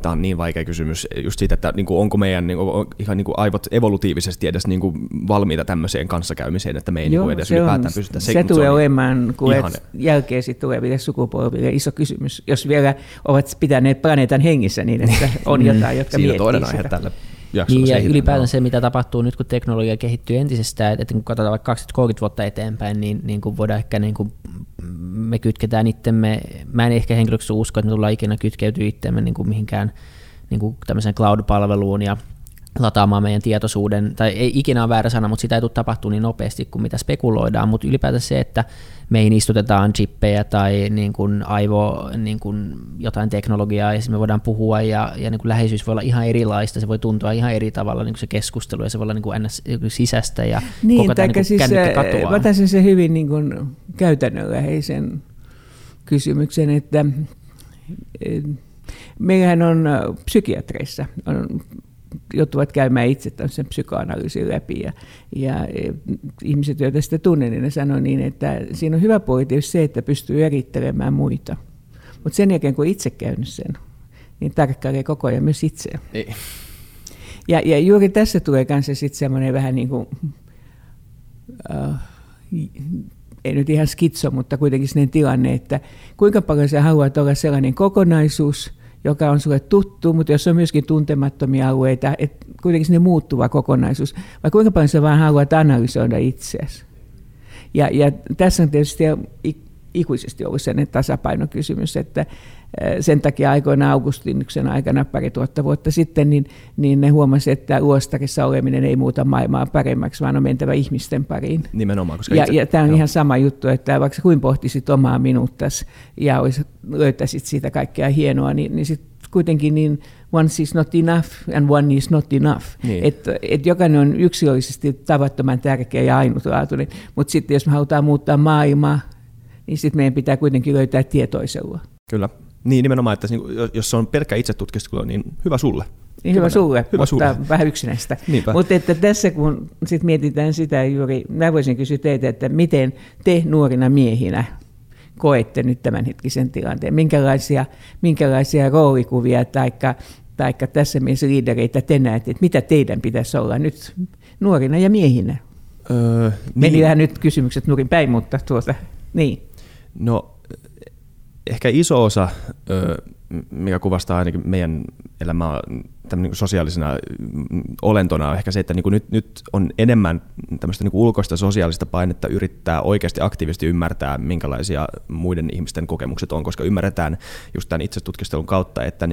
tämä on niin vaikea kysymys just siitä, että niin kuin, onko meidän niin kuin, ihan niin kuin aivot evolutiivisesti edes niin kuin, valmiita tämmöiseen kanssakäymiseen, että me ei Joo, niin kuin edes ylipäätään pystytä. Se, se tulee olemaan, kun ihan... jälkeen sitten tuleville sukupolville iso kysymys, jos vielä ovat pitäneet planeetan hengissä niin, että on mm. jotain, jotka Siinä miettii toinen aihe tälle niin, ja ylipäätään se, mitä tapahtuu nyt, kun teknologia kehittyy entisestään, että kun katsotaan vaikka 20-30 vuotta eteenpäin, niin, niin kuin voidaan ehkä niin kuin me kytketään itsemme, mä en ehkä henkilöksi usko, että me tullaan ikinä kytkeytyä itsemme niin kuin mihinkään niin kuin tämmöiseen cloud-palveluun ja lataamaan meidän tietoisuuden, tai ei ikinä ole väärä sana, mutta sitä ei tule tapahtua niin nopeasti kuin mitä spekuloidaan, mutta ylipäätään se, että meihin istutetaan chippejä tai niin kuin aivo niin kuin jotain teknologiaa, ja me voidaan puhua, ja, ja niin kuin läheisyys voi olla ihan erilaista, se voi tuntua ihan eri tavalla niin kuin se keskustelu, ja se voi olla niin kuin ns. sisäistä, ja niin, koko tämä niin siis, katoaa. Mä otan se hyvin niin kuin käytännönläheisen kysymyksen, että meillähän on psykiatreissa on joutuvat käymään itse tämmöisen psykoanalyysin läpi. Ja, ja e, ihmiset, joita sitä tunnen, niin ne sanoo niin, että siinä on hyvä puoli se, että pystyy erittelemään muita. Mutta sen jälkeen, kun itse käynyt sen, niin tarkkailee koko ajan myös itseä. Niin. Ja, ja juuri tässä tulee kanssa sitten semmoinen vähän niin kuin, uh, ei nyt ihan skitso, mutta kuitenkin sellainen tilanne, että kuinka paljon sä haluat olla sellainen kokonaisuus – joka on sulle tuttu, mutta jos on myöskin tuntemattomia alueita, että kuitenkin sinne muuttuva kokonaisuus, vai kuinka paljon sä vaan haluat analysoida itseäsi. Ja, ja tässä on tietysti ikuisesti ollut sen tasapainokysymys, että sen takia aikoina Augustinuksen aikana pari tuhatta vuotta sitten, niin, niin ne huomasi, että luostarissa oleminen ei muuta maailmaa paremmaksi, vaan on mentävä ihmisten pariin. Nimenomaan, koska ja, itse, ja tämä on joo. ihan sama juttu, että vaikka kuin pohtisit omaa minuuttas ja olisi, löytäisit siitä kaikkea hienoa, niin, niin sitten kuitenkin niin one is not enough and one is not enough. Niin. Että et jokainen on yksilöllisesti tavattoman tärkeä ja ainutlaatuinen, mutta sitten jos me halutaan muuttaa maailmaa, niin sitten meidän pitää kuitenkin löytää tietoisella. Kyllä. Niin nimenomaan, että jos se on pelkkä itsetutkistelu, niin hyvä sulle. Niin hyvä sulle, hyvä mutta sulle. vähän yksinäistä. Mutta että tässä kun sit mietitään sitä juuri, mä voisin kysyä teitä, että miten te nuorina miehinä koette nyt tämänhetkisen tilanteen? Minkälaisia, minkälaisia roolikuvia tai taikka tässä mielessä liidereitä te näette, että mitä teidän pitäisi olla nyt nuorina ja miehinä? Öö, niin. Meni vähän nyt kysymykset nuorin päin, mutta tuota, niin. No ehkä iso osa, mikä kuvastaa ainakin meidän elämää niin sosiaalisena mm, olentona, on ehkä se, että niin kuin nyt, nyt on enemmän tämmöistä niin kuin ulkoista sosiaalista painetta yrittää oikeasti aktiivisesti ymmärtää, minkälaisia muiden ihmisten kokemukset on, koska ymmärretään just tämän itsetutkistelun kautta, että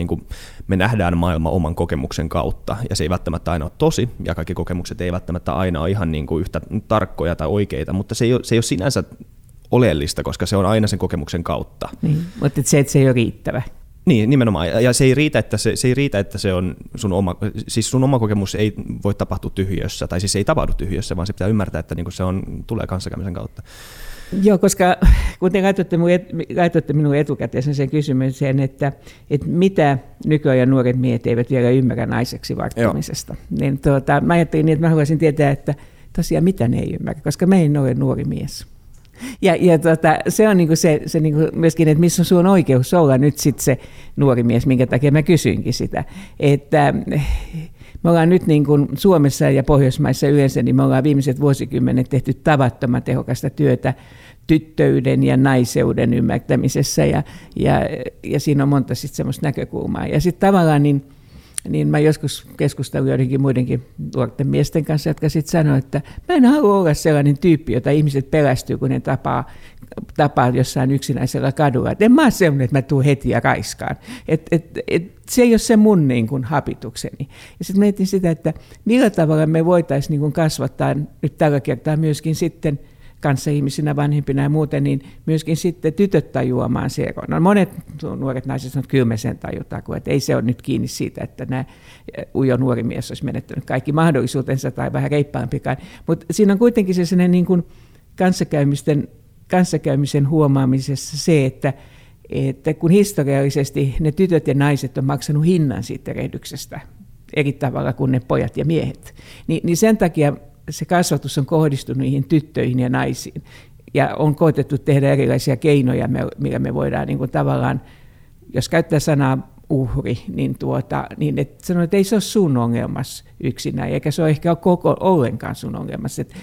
me nähdään maailma oman kokemuksen kautta, ja se ei välttämättä aina ole tosi, ja kaikki kokemukset ei välttämättä aina ole ihan niin kuin yhtä tarkkoja tai oikeita, mutta se ei ole, se ei ole sinänsä oleellista, koska se on aina sen kokemuksen kautta. Niin, mutta se, että se ei ole riittävä. Niin, nimenomaan. Ja se ei riitä, että se, se, ei riitä, että se on sun oma, siis sun oma kokemus ei voi tapahtua tyhjössä, tai siis ei tapahdu tyhjössä, vaan se pitää ymmärtää, että niinku se on, tulee kanssakäymisen kautta. Joo, koska kun te laitoitte, minun, et, laitoitte minun etukäteen sen kysymyksen, että, että mitä nykyajan nuoret miehet eivät vielä ymmärrä naiseksi varttamisesta, niin tuota, mä ajattelin niin, että mä haluaisin tietää, että tosiaan mitä ne ei ymmärrä, koska me ei ole nuori mies. Ja, ja tota, se on niinku se, se niinku myöskin, että missä on sun oikeus olla nyt sitten se nuori mies, minkä takia mä kysyinkin sitä. Että me ollaan nyt niin kuin Suomessa ja Pohjoismaissa yleensä, niin me ollaan viimeiset vuosikymmenet tehty tavattoman tehokasta työtä tyttöyden ja naiseuden ymmärtämisessä ja, ja, ja siinä on monta sitten semmoista näkökulmaa. Ja sitten tavallaan niin, niin mä joskus keskustelin joidenkin muidenkin nuorten miesten kanssa, jotka sitten sanoivat, että mä en halua olla sellainen tyyppi, jota ihmiset pelästyy, kun ne tapaa, tapaa jossain yksinäisellä kadulla. Et en mä ole sellainen, että mä tuun heti ja kaiskaan. Et, et, et, se ei ole se mun niin kuin, hapitukseni. Ja sitten mietin sitä, että millä tavalla me voitaisiin niin kasvattaa nyt tällä kertaa myöskin sitten – ihmisinä, vanhempina ja muuten, niin myöskin sitten tytöt tajuamaan se. No monet nuoret naiset sanovat, että kyllä me sen tajutaan, kun että ei se ole nyt kiinni siitä, että nämä ujo nuori mies olisi menettänyt kaikki mahdollisuutensa tai vähän reippaampikaan. Mutta siinä on kuitenkin se sellainen niin kuin kanssakäymisten, kanssakäymisen huomaamisessa se, että että kun historiallisesti ne tytöt ja naiset on maksanut hinnan siitä erehdyksestä eri tavalla kuin ne pojat ja miehet, niin, niin sen takia se kasvatus on kohdistunut niihin tyttöihin ja naisiin. Ja on koetettu tehdä erilaisia keinoja, millä me voidaan niin kuin tavallaan, jos käyttää sanaa uhri, niin, tuota, niin et sanoo, että ei se ole sun ongelmas yksinään, eikä se ole ehkä koko ollenkaan sun ongelmas, et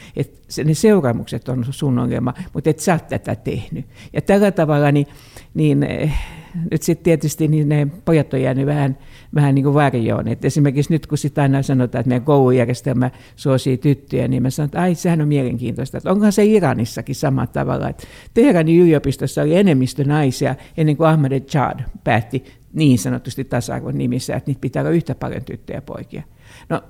se, ne seuraamukset on sun ongelma, mutta et sä ole tätä tehnyt. Ja tällä tavalla niin, niin eh, nyt sitten tietysti niin ne pojat on jäänyt vähän vähän niin kuin varjoon. Et esimerkiksi nyt kun sitä aina sanotaan, että meidän koulujärjestelmä suosii tyttöjä, niin mä sanon, että ai sehän on mielenkiintoista. Että onkohan se Iranissakin samalla tavalla, että Teheranin yliopistossa oli enemmistö naisia ennen kuin Ahmadinejad päätti niin sanotusti tasa-arvon nimissä, että niitä pitää olla yhtä paljon tyttöjä ja poikia. No,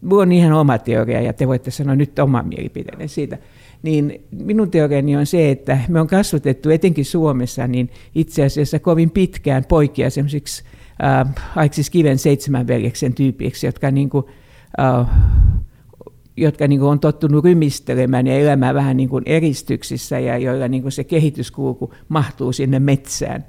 minulla on ihan oma teoria ja te voitte sanoa nyt oman mielipiteenne siitä. Niin minun teoriani on se, että me on kasvatettu etenkin Suomessa niin itse asiassa kovin pitkään poikia semmoisiksi äh, siis Kiven seitsemän veljeksen tyypiksi, jotka, niin kuin, äh, jotka niin on tottunut rymistelemään ja elämään vähän niin kuin eristyksissä ja joilla niin kuin se kehityskulku mahtuu sinne metsään.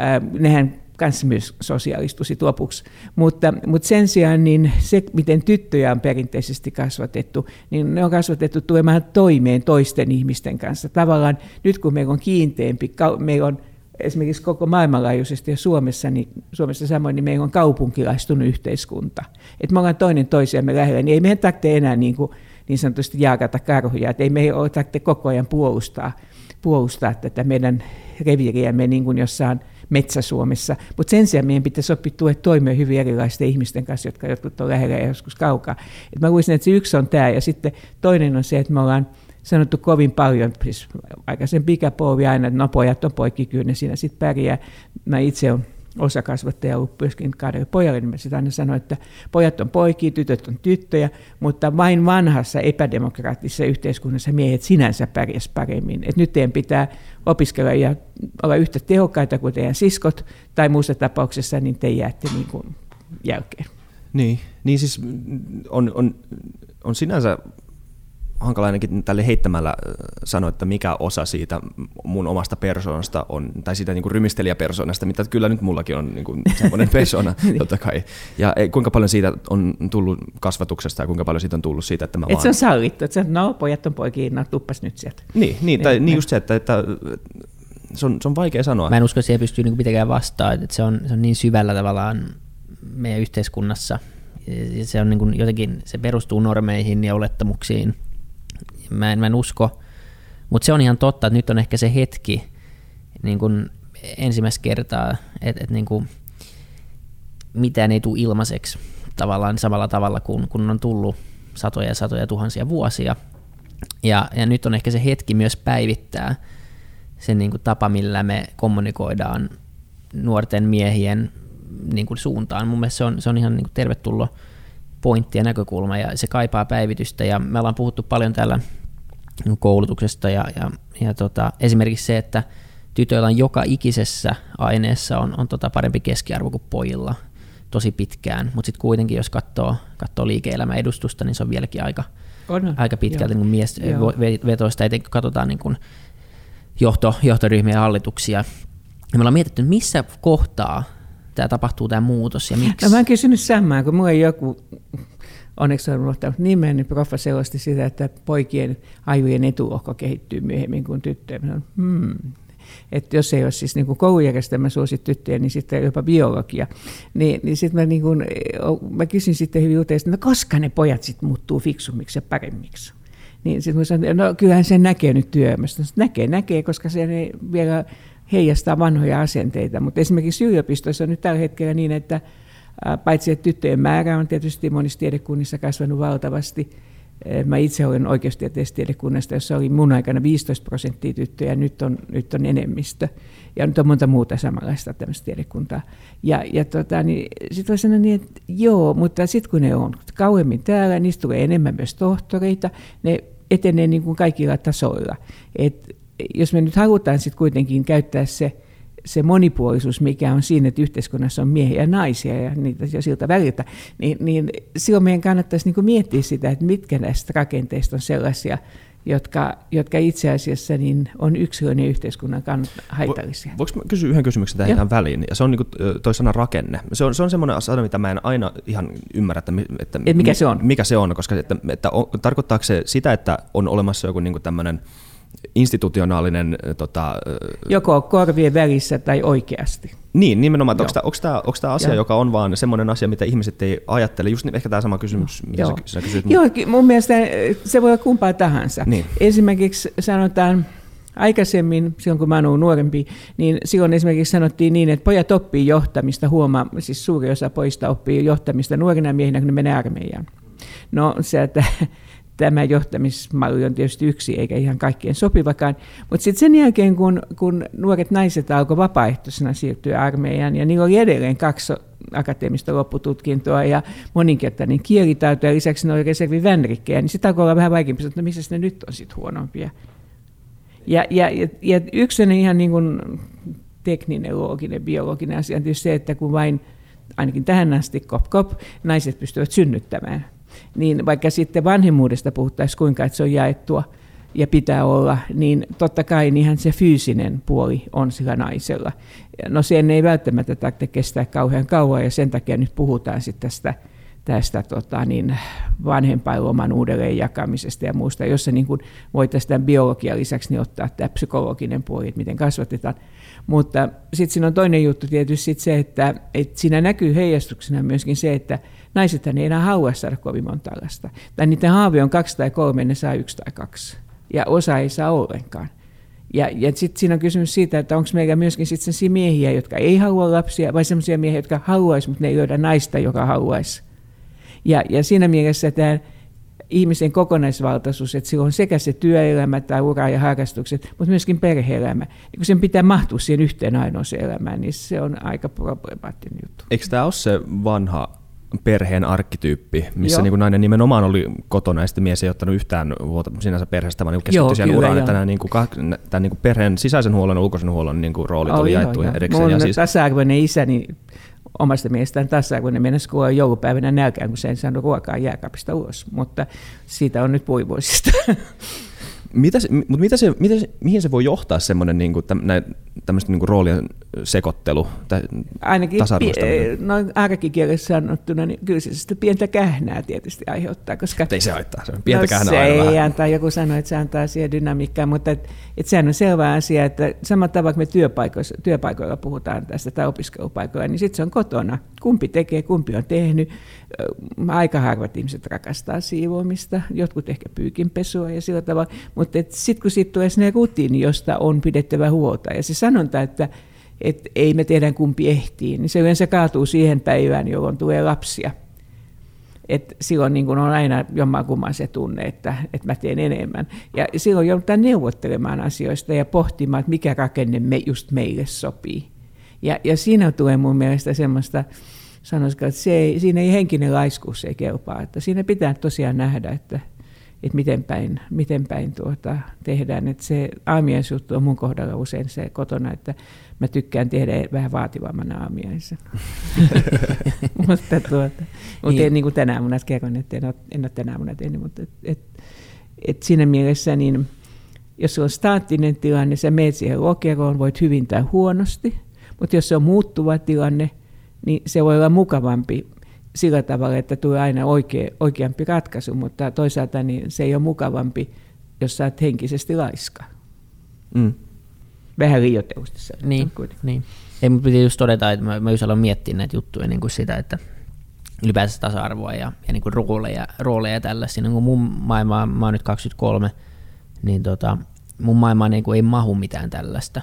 Äh, nehän kanssa myös sosiaalistuisi lopuksi. Mutta, mutta sen sijaan niin se, miten tyttöjä on perinteisesti kasvatettu, niin ne on kasvatettu tulemaan toimeen toisten ihmisten kanssa. Tavallaan nyt kun meillä on kiinteämpi, meillä on esimerkiksi koko maailmanlaajuisesti ja Suomessa, niin, Suomessa samoin, niin meillä on kaupunkilaistunut yhteiskunta. Että me ollaan toinen toisiamme lähellä, niin ei meidän tarvitse enää niin, kuin, niin sanotusti jaakata karhuja, että ei meidän ole tarvitse koko ajan puolustaa, puolustaa tätä meidän reviiriämme niin kuin jossain Metsä-Suomessa, mutta sen sijaan meidän pitäisi oppia toimia hyvin erilaisten ihmisten kanssa, jotka jotkut on lähellä ja joskus kaukaa. Et mä luulisin, että se yksi on tämä, ja sitten toinen on se, että me ollaan sanottu kovin paljon, siis aikaisempi ikäpolvi aina, että no pojat on poikki, ne siinä sitten pärjää. Mä itse olen osakasvattaja ollut myöskin kahdelle pojalle, niin sitä aina sanoin, että pojat on poikia, tytöt on tyttöjä, mutta vain vanhassa epädemokraattisessa yhteiskunnassa miehet sinänsä pärjäs paremmin. Et nyt teidän pitää opiskella ja olla yhtä tehokkaita kuin teidän siskot, tai muussa tapauksessa niin te jäätte niin kuin jälkeen. Niin, niin siis on, on, on sinänsä hankala ainakin tälle heittämällä äh, sanoa, että mikä osa siitä mun omasta persoonasta on, tai siitä niin rymistelijäpersoonasta, mitä kyllä nyt mullakin on niin kuin semmoinen persona, niin. totta kai. Ja kuinka paljon siitä on tullut kasvatuksesta ja kuinka paljon siitä on tullut siitä, että mä Et vaan... se on sallittu, että no pojat on poikiin, no tuppas nyt sieltä. Niin, niin, tai, niin, niin just se, että, että se, on, se on vaikea sanoa. Mä en usko, että siihen pystyy niin pitämään vastaan, että se on, se on niin syvällä tavallaan meidän yhteiskunnassa, ja se on niin kuin jotenkin, se perustuu normeihin ja olettamuksiin, Mä en, mä en usko. Mutta se on ihan totta, että nyt on ehkä se hetki niin kun ensimmäistä kertaa, että et niin mitään ei tule ilmaiseksi tavallaan samalla tavalla kuin kun on tullut satoja ja satoja tuhansia vuosia. Ja, ja nyt on ehkä se hetki myös päivittää sen niin kuin tapa, millä me kommunikoidaan nuorten miehien niin kuin suuntaan. Mun mielestä se on, se on ihan niin kuin tervetullut pointti ja näkökulma ja se kaipaa päivitystä ja me ollaan puhuttu paljon täällä koulutuksesta ja, ja, ja tota, esimerkiksi se, että tytöillä on joka ikisessä aineessa on, on tota parempi keskiarvo kuin pojilla tosi pitkään, mutta sitten kuitenkin jos katsoo, katsoo liike-elämän edustusta, niin se on vieläkin aika, on. aika pitkälti niin mies vetoista, etenkin katsotaan niin kuin johto, johtoryhmiä ja hallituksia. Ja me ollaan mietitty, missä kohtaa tämä tapahtuu tämä muutos ja miksi. No mä oon kysynyt samaa, kun mulla joku, onneksi on unohtanut nimen, niin proffa selosti sitä, että poikien aivojen etuohko kehittyy myöhemmin kuin tyttöjen. Hmm, että jos ei ole siis niin koulujärjestelmä suosi tyttöjä, niin sitten jopa biologia. Niin, niin sitten mä, niin kuin, mä kysyn sitten hyvin että no koska ne pojat sitten muuttuu fiksummiksi ja paremmiksi? Niin sitten mä sanoin, no kyllähän se näkee nyt työelämästä. Näkee, näkee, koska se ei vielä heijastaa vanhoja asenteita. Mutta esimerkiksi yliopistossa on nyt tällä hetkellä niin, että paitsi että tyttöjen määrä on tietysti monissa tiedekunnissa kasvanut valtavasti, Mä itse olen oikeustieteellisestä tiedekunnasta, jossa oli mun aikana 15 prosenttia tyttöjä, nyt on, nyt on enemmistö. Ja nyt on monta muuta samanlaista tämmöistä tiedekuntaa. Ja, ja tota, niin sitten voi sanoa niin, että joo, mutta sitten kun ne on kauemmin täällä, niistä tulee enemmän myös tohtoreita, ne etenee niin kuin kaikilla tasoilla. Et jos me nyt halutaan sitten kuitenkin käyttää se, se monipuolisuus, mikä on siinä, että yhteiskunnassa on miehiä ja naisia ja niitä jo siltä väliltä, niin, niin silloin meidän kannattaisi niin kuin miettiä sitä, että mitkä näistä rakenteista on sellaisia, jotka, jotka itse asiassa niin on yksilön ja yhteiskunnan kannalta haitallisia. Voinko mä kysyä yhden kysymyksen tähän ihan väliin? Ja se on niin kuin toi sana rakenne. Se on, se on semmoinen asia, mitä mä en aina ihan ymmärrä, että, että Et mikä se on. Mikä se on, koska että, että on, tarkoittaako se sitä, että on olemassa joku niin tämmöinen – institutionaalinen... Tota, Joko korvien välissä tai oikeasti. Niin, nimenomaan. Onko tämä, onko, tämä, onko tämä asia, Joo. joka on vaan semmoinen asia, mitä ihmiset ei ajattele? Just ehkä tämä sama kysymys, mitä Joo. sä, kysyt. Joo, mun mielestä se voi olla kumpaa tahansa. Niin. Esimerkiksi sanotaan, aikaisemmin, silloin kun mä olen nuorempi, niin silloin esimerkiksi sanottiin niin, että pojat oppii johtamista, huomaa, siis suuri osa poista oppii johtamista nuorina miehinä, kun ne menee armeijaan. No se, että tämä johtamismalli on tietysti yksi, eikä ihan kaikkien sopivakaan. Mutta sitten sen jälkeen, kun, kun nuoret naiset alkoivat vapaaehtoisena siirtyä armeijaan, ja niillä oli edelleen kaksi akateemista loppututkintoa ja moninkertainen kielitaito, ja lisäksi ne oli reservin niin sitä alkoi olla vähän vaikeampi, että no missä ne nyt on sitten huonompia. Ja, ja, ja, ja yksi ihan niin kuin tekninen, looginen, biologinen asia on tietysti se, että kun vain ainakin tähän asti kop kop, naiset pystyvät synnyttämään – niin vaikka sitten vanhemmuudesta puhuttaisiin kuinka, että se on jaettua ja pitää olla, niin totta kai niinhän se fyysinen puoli on sillä naisella. No sen ei välttämättä tarvitse kestää kauhean kauan ja sen takia nyt puhutaan sitten tästä, tästä tota, niin vanhempainloman uudelleen jakamisesta ja muusta, jossa niin kuin voitaisiin tämän biologian lisäksi niin ottaa tämä psykologinen puoli, että miten kasvatetaan. Mutta sitten siinä on toinen juttu tietysti sit se, että, että siinä näkyy heijastuksena myöskin se, että naiset ei enää halua saada kovin monta lasta. Tai niiden haave on kaksi tai kolme, ne saa yksi tai kaksi. Ja osa ei saa ollenkaan. Ja, ja sitten siinä on kysymys siitä, että onko meillä myöskin sitten sellaisia miehiä, jotka ei halua lapsia, vai sellaisia miehiä, jotka haluaisi, mutta ne ei löydä naista, joka haluaisi. Ja, ja siinä mielessä tämä ihmisen kokonaisvaltaisuus, että sillä on sekä se työelämä tai ura ja harrastukset, mutta myöskin perhe-elämä. Ja kun sen pitää mahtua siihen yhteen ainoaseen elämään, niin se on aika problemaattinen juttu. Eikö tämä ole se vanha perheen arkkityyppi, missä niin kuin nainen nimenomaan oli kotona ja sitten mies ei ottanut yhtään vuotta sinänsä perheestä, vaan niin keskittyi siihen uraan, että nämä, niin kuin, tämän niin kuin perheen sisäisen huollon ja ulkoisen huollon niin kuin, roolit oh, oli jaettu erikseen. Mun ja siis... tasa-arvoinen isäni omasta mielestään tasa-arvoinen mennessä kuolla joulupäivänä nälkään, kun se ei saanut ruokaa jääkaapista ulos, mutta siitä on nyt puivuisista. Mitä se, mutta mitä se, mitä se, mihin se voi johtaa semmoinen niin kuin, tämmöistä niin roolien sekoittelu Ainakin pie- noin arkikielessä sanottuna, niin kyllä se sitä pientä kähnää tietysti aiheuttaa. Koska, ei se haittaa, se on pientä no, kähnää se ei vähän. antaa, joku sanoi, että se antaa siihen dynamiikkaa, mutta et, et sehän on selvä asia, että samalla tavalla me työpaikoilla, työpaikoilla puhutaan tästä tai opiskelupaikoilla, niin sitten se on kotona. Kumpi tekee, kumpi on tehnyt. Aika harvat ihmiset rakastaa siivoamista, jotkut ehkä pyykinpesua ja sillä tavalla, mutta sitten kun siitä tulee sinne rutiini, josta on pidettävä huolta, ja se sanonta, että et ei me tiedä kumpi ehtii, niin se yleensä kaatuu siihen päivään, jolloin tulee lapsia. Et silloin niin on aina jommankumman se tunne, että, että mä teen enemmän. Ja silloin joudutaan neuvottelemaan asioista ja pohtimaan, että mikä rakenne me, just meille sopii. Ja, ja siinä tulee mun mielestä semmoista, sanoisiko, että se ei, siinä ei henkinen laiskuus ei kelpaa. Että siinä pitää tosiaan nähdä, että, että miten päin, miten päin tuota tehdään. Että se aamiaisjuttu on mun kohdalla usein se kotona, että mä tykkään tehdä vähän vaativamman aamiaisen. mutta tuota, mutta niin. niin kuin tänä aamuna kerron, että en ole, en ole tänä aamuna tehnyt, mutta et, et, et siinä mielessä niin Jos se on staattinen tilanne, sä meet siihen lokeroon, voit hyvin tai huonosti, mutta jos se on muuttuva tilanne, niin se voi olla mukavampi sillä tavalla, että tulee aina oikea, oikeampi ratkaisu, mutta toisaalta niin se ei ole mukavampi, jos sä oot henkisesti laiska. Mm. Vähän liioitellusti niin, niin. Ei, mutta piti just todeta, että mä, mä just aloin miettiä näitä juttuja niin kuin sitä, että ylipäänsä tasa-arvoa ja, ja niin kuin rooleja, rooleja ja tällaisia. Niin kuin mun maailma, mä oon nyt 23, niin tota, mun maailmaan niin kuin ei mahu mitään tällaista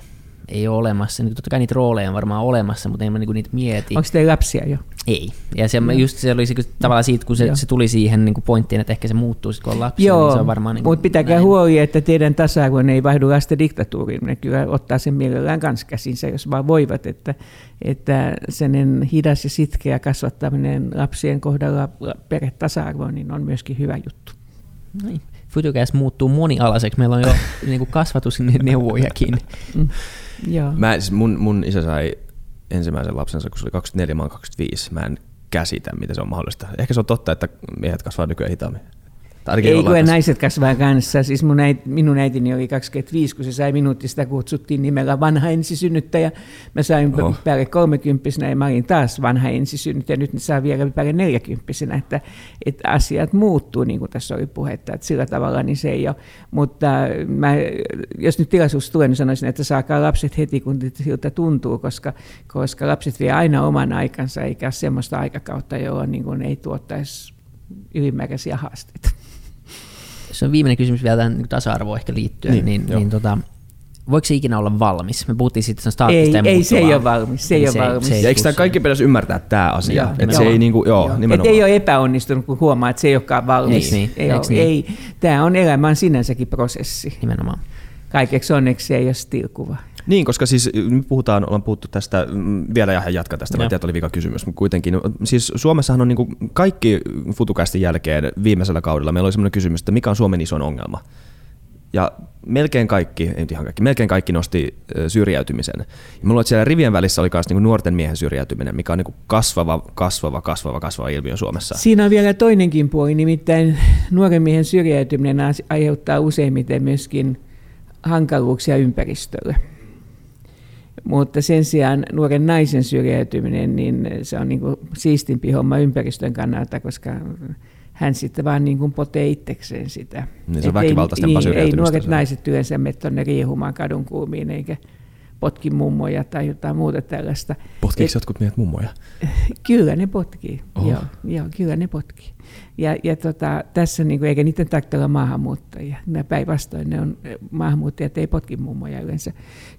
ei ole olemassa. Niin totta kai niitä rooleja on varmaan olemassa, mutta en mä niinku niitä mieti. Onko teillä lapsia jo? Ei. Ja se, no. just se oli se, tavallaan siitä, kun se, se tuli siihen niin pointtiin, että ehkä se muuttuu kun on lapsia, Joo, niin se on varmaan niin mutta pitäkää näin. huoli, että teidän tasa-arvo ei vaihdu lasten diktatuuriin. Ne kyllä ottaa sen mielellään kans käsinsä, jos vaan voivat, että, että sen hidas ja sitkeä kasvattaminen lapsien kohdalla perhetasa-arvoon niin on myöskin hyvä juttu. Noin. Futucast muuttuu monialaiseksi. Meillä on jo niin kasvatusneuvojakin. Mm. Joo. Mä, siis mun, mun isä sai ensimmäisen lapsensa, kun se oli 24, mä 25. Mä en käsitä, miten se on mahdollista. Ehkä se on totta, että miehet kasvaa nykyään hitaammin. Ei kun naiset kasvaa kanssa. Siis mun äiti, minun äitini oli 25, kun se sai minut, sitä kutsuttiin nimellä vanha ensisynnyttäjä. Mä sain Oho. päälle 30 ja mä olin taas vanha ensisynnyttäjä. Nyt ne saa vielä päälle 40 että, että asiat muuttuu, niin kuin tässä oli puhetta. Että sillä tavalla niin se ei ole. Mutta mä, jos nyt tilaisuus tulee, niin sanoisin, että saakaa lapset heti, kun siltä tuntuu, koska, koska lapset vie aina oman aikansa, eikä semmoista aikakautta, jolloin niin kuin ei tuottaisi ylimääräisiä haasteita se on viimeinen kysymys vielä tähän niin tasa-arvoon ehkä liittyen, niin, niin, niin tota, voiko se ikinä olla valmis? Me puhuttiin siitä sen staattista Ei, ei se ei ole valmis. Se ei, niin ole valmis. Se, se, eikö tämä kaikki pitäisi ymmärtää tämä asia? Joo, että se ei niinku, joo, joo. Et ei ole epäonnistunut, kun huomaa, että se ei olekaan valmis. Ei, niin, ei, niin? ei, tämä on elämän sinänsäkin prosessi. Nimenomaan. Kaikeksi onneksi se ei ole stilkuva. Niin, koska siis puhutaan, ollaan puhuttu tästä, mm, vielä ja jatka tästä, mä tiedän, oli vika kysymys, mutta kuitenkin, siis Suomessahan on niin kuin kaikki futukästin jälkeen viimeisellä kaudella, meillä oli sellainen kysymys, että mikä on Suomen ison ongelma? Ja melkein kaikki, ei nyt ihan kaikki, melkein kaikki nosti syrjäytymisen. Ja mulla siellä rivien välissä oli myös niin nuorten miehen syrjäytyminen, mikä on niin kasvava, kasvava, kasvava, kasvava ilmiö Suomessa. Siinä on vielä toinenkin puoli, nimittäin nuoren miehen syrjäytyminen aiheuttaa useimmiten myöskin hankaluuksia ympäristölle. Mutta sen sijaan nuoren naisen syrjäytyminen, niin se on niin kuin siistimpi homma ympäristön kannalta, koska hän sitten vaan niin kuin potee itsekseen sitä. Niin se on väkivaltaistempaa niin, Ei nuoret se. naiset yleensä mene tuonne riehumaan kadun kulmiin, eikä potki mummoja tai jotain muuta tällaista. Potkiiko jotkut miehet mummoja? Kyllä ne potkii, oh. joo, joo, kyllä ne potkii. Ja, ja tota, tässä, niin kuin, eikä niiden tarvitse olla maahanmuuttajia. Päinvastoin ne on, maahanmuuttajat ei potki mummoja yleensä.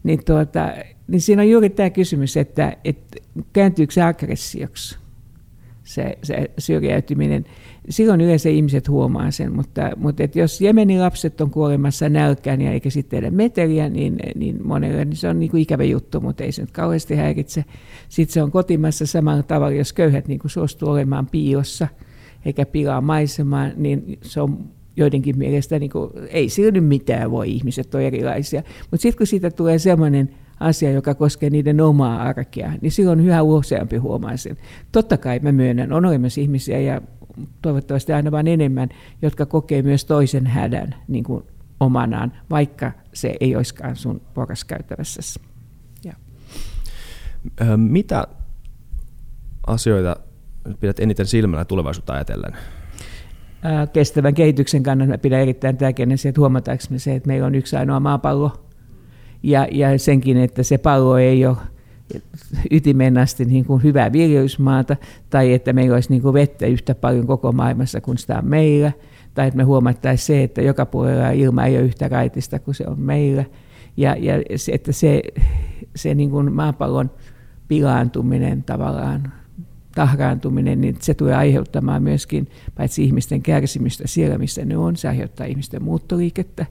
Niin, tuota, niin siinä on juuri tämä kysymys, että, että kääntyykö se aggressioksi se, se syrjäytyminen. Silloin yleensä ihmiset huomaa sen, mutta, mutta että jos Jemenin lapset on kuolemassa nälkään ja eikä sitten tehdä meteliä, niin, niin monelle niin se on niin kuin ikävä juttu, mutta ei se nyt kauheasti häiritse. Sitten se on kotimassa samalla tavalla, jos köyhät niin kuin suostuu olemaan piilossa – eikä pilaa maisemaa, niin se on joidenkin mielestä, niin kuin, ei sillä mitään voi, ihmiset on erilaisia. Mutta sitten kun siitä tulee sellainen asia, joka koskee niiden omaa arkea, niin silloin yhä useampi huomaa sen. Totta kai mä myönnän, on olemassa ihmisiä ja toivottavasti aina vain enemmän, jotka kokee myös toisen hädän niin kuin omanaan, vaikka se ei olisikaan sun porraskäytävässä. Ja. Mitä asioita pidät eniten silmällä tulevaisuutta ajatellen? Kestävän kehityksen kannalta pidän erittäin tärkeänä se, että huomataanko me se, että meillä on yksi ainoa maapallo, ja, ja senkin, että se pallo ei ole ytimen asti niin kuin hyvää viljelysmaata, tai että meillä olisi niin kuin vettä yhtä paljon koko maailmassa kuin sitä on meillä, tai että me huomattaisiin se, että joka puolella ilma ei ole yhtä raitista kuin se on meillä, ja, ja se, että se, se niin kuin maapallon pilaantuminen tavallaan tahraantuminen, niin se tulee aiheuttamaan myöskin paitsi ihmisten kärsimystä siellä, missä ne on, se aiheuttaa ihmisten muuttoliikettä.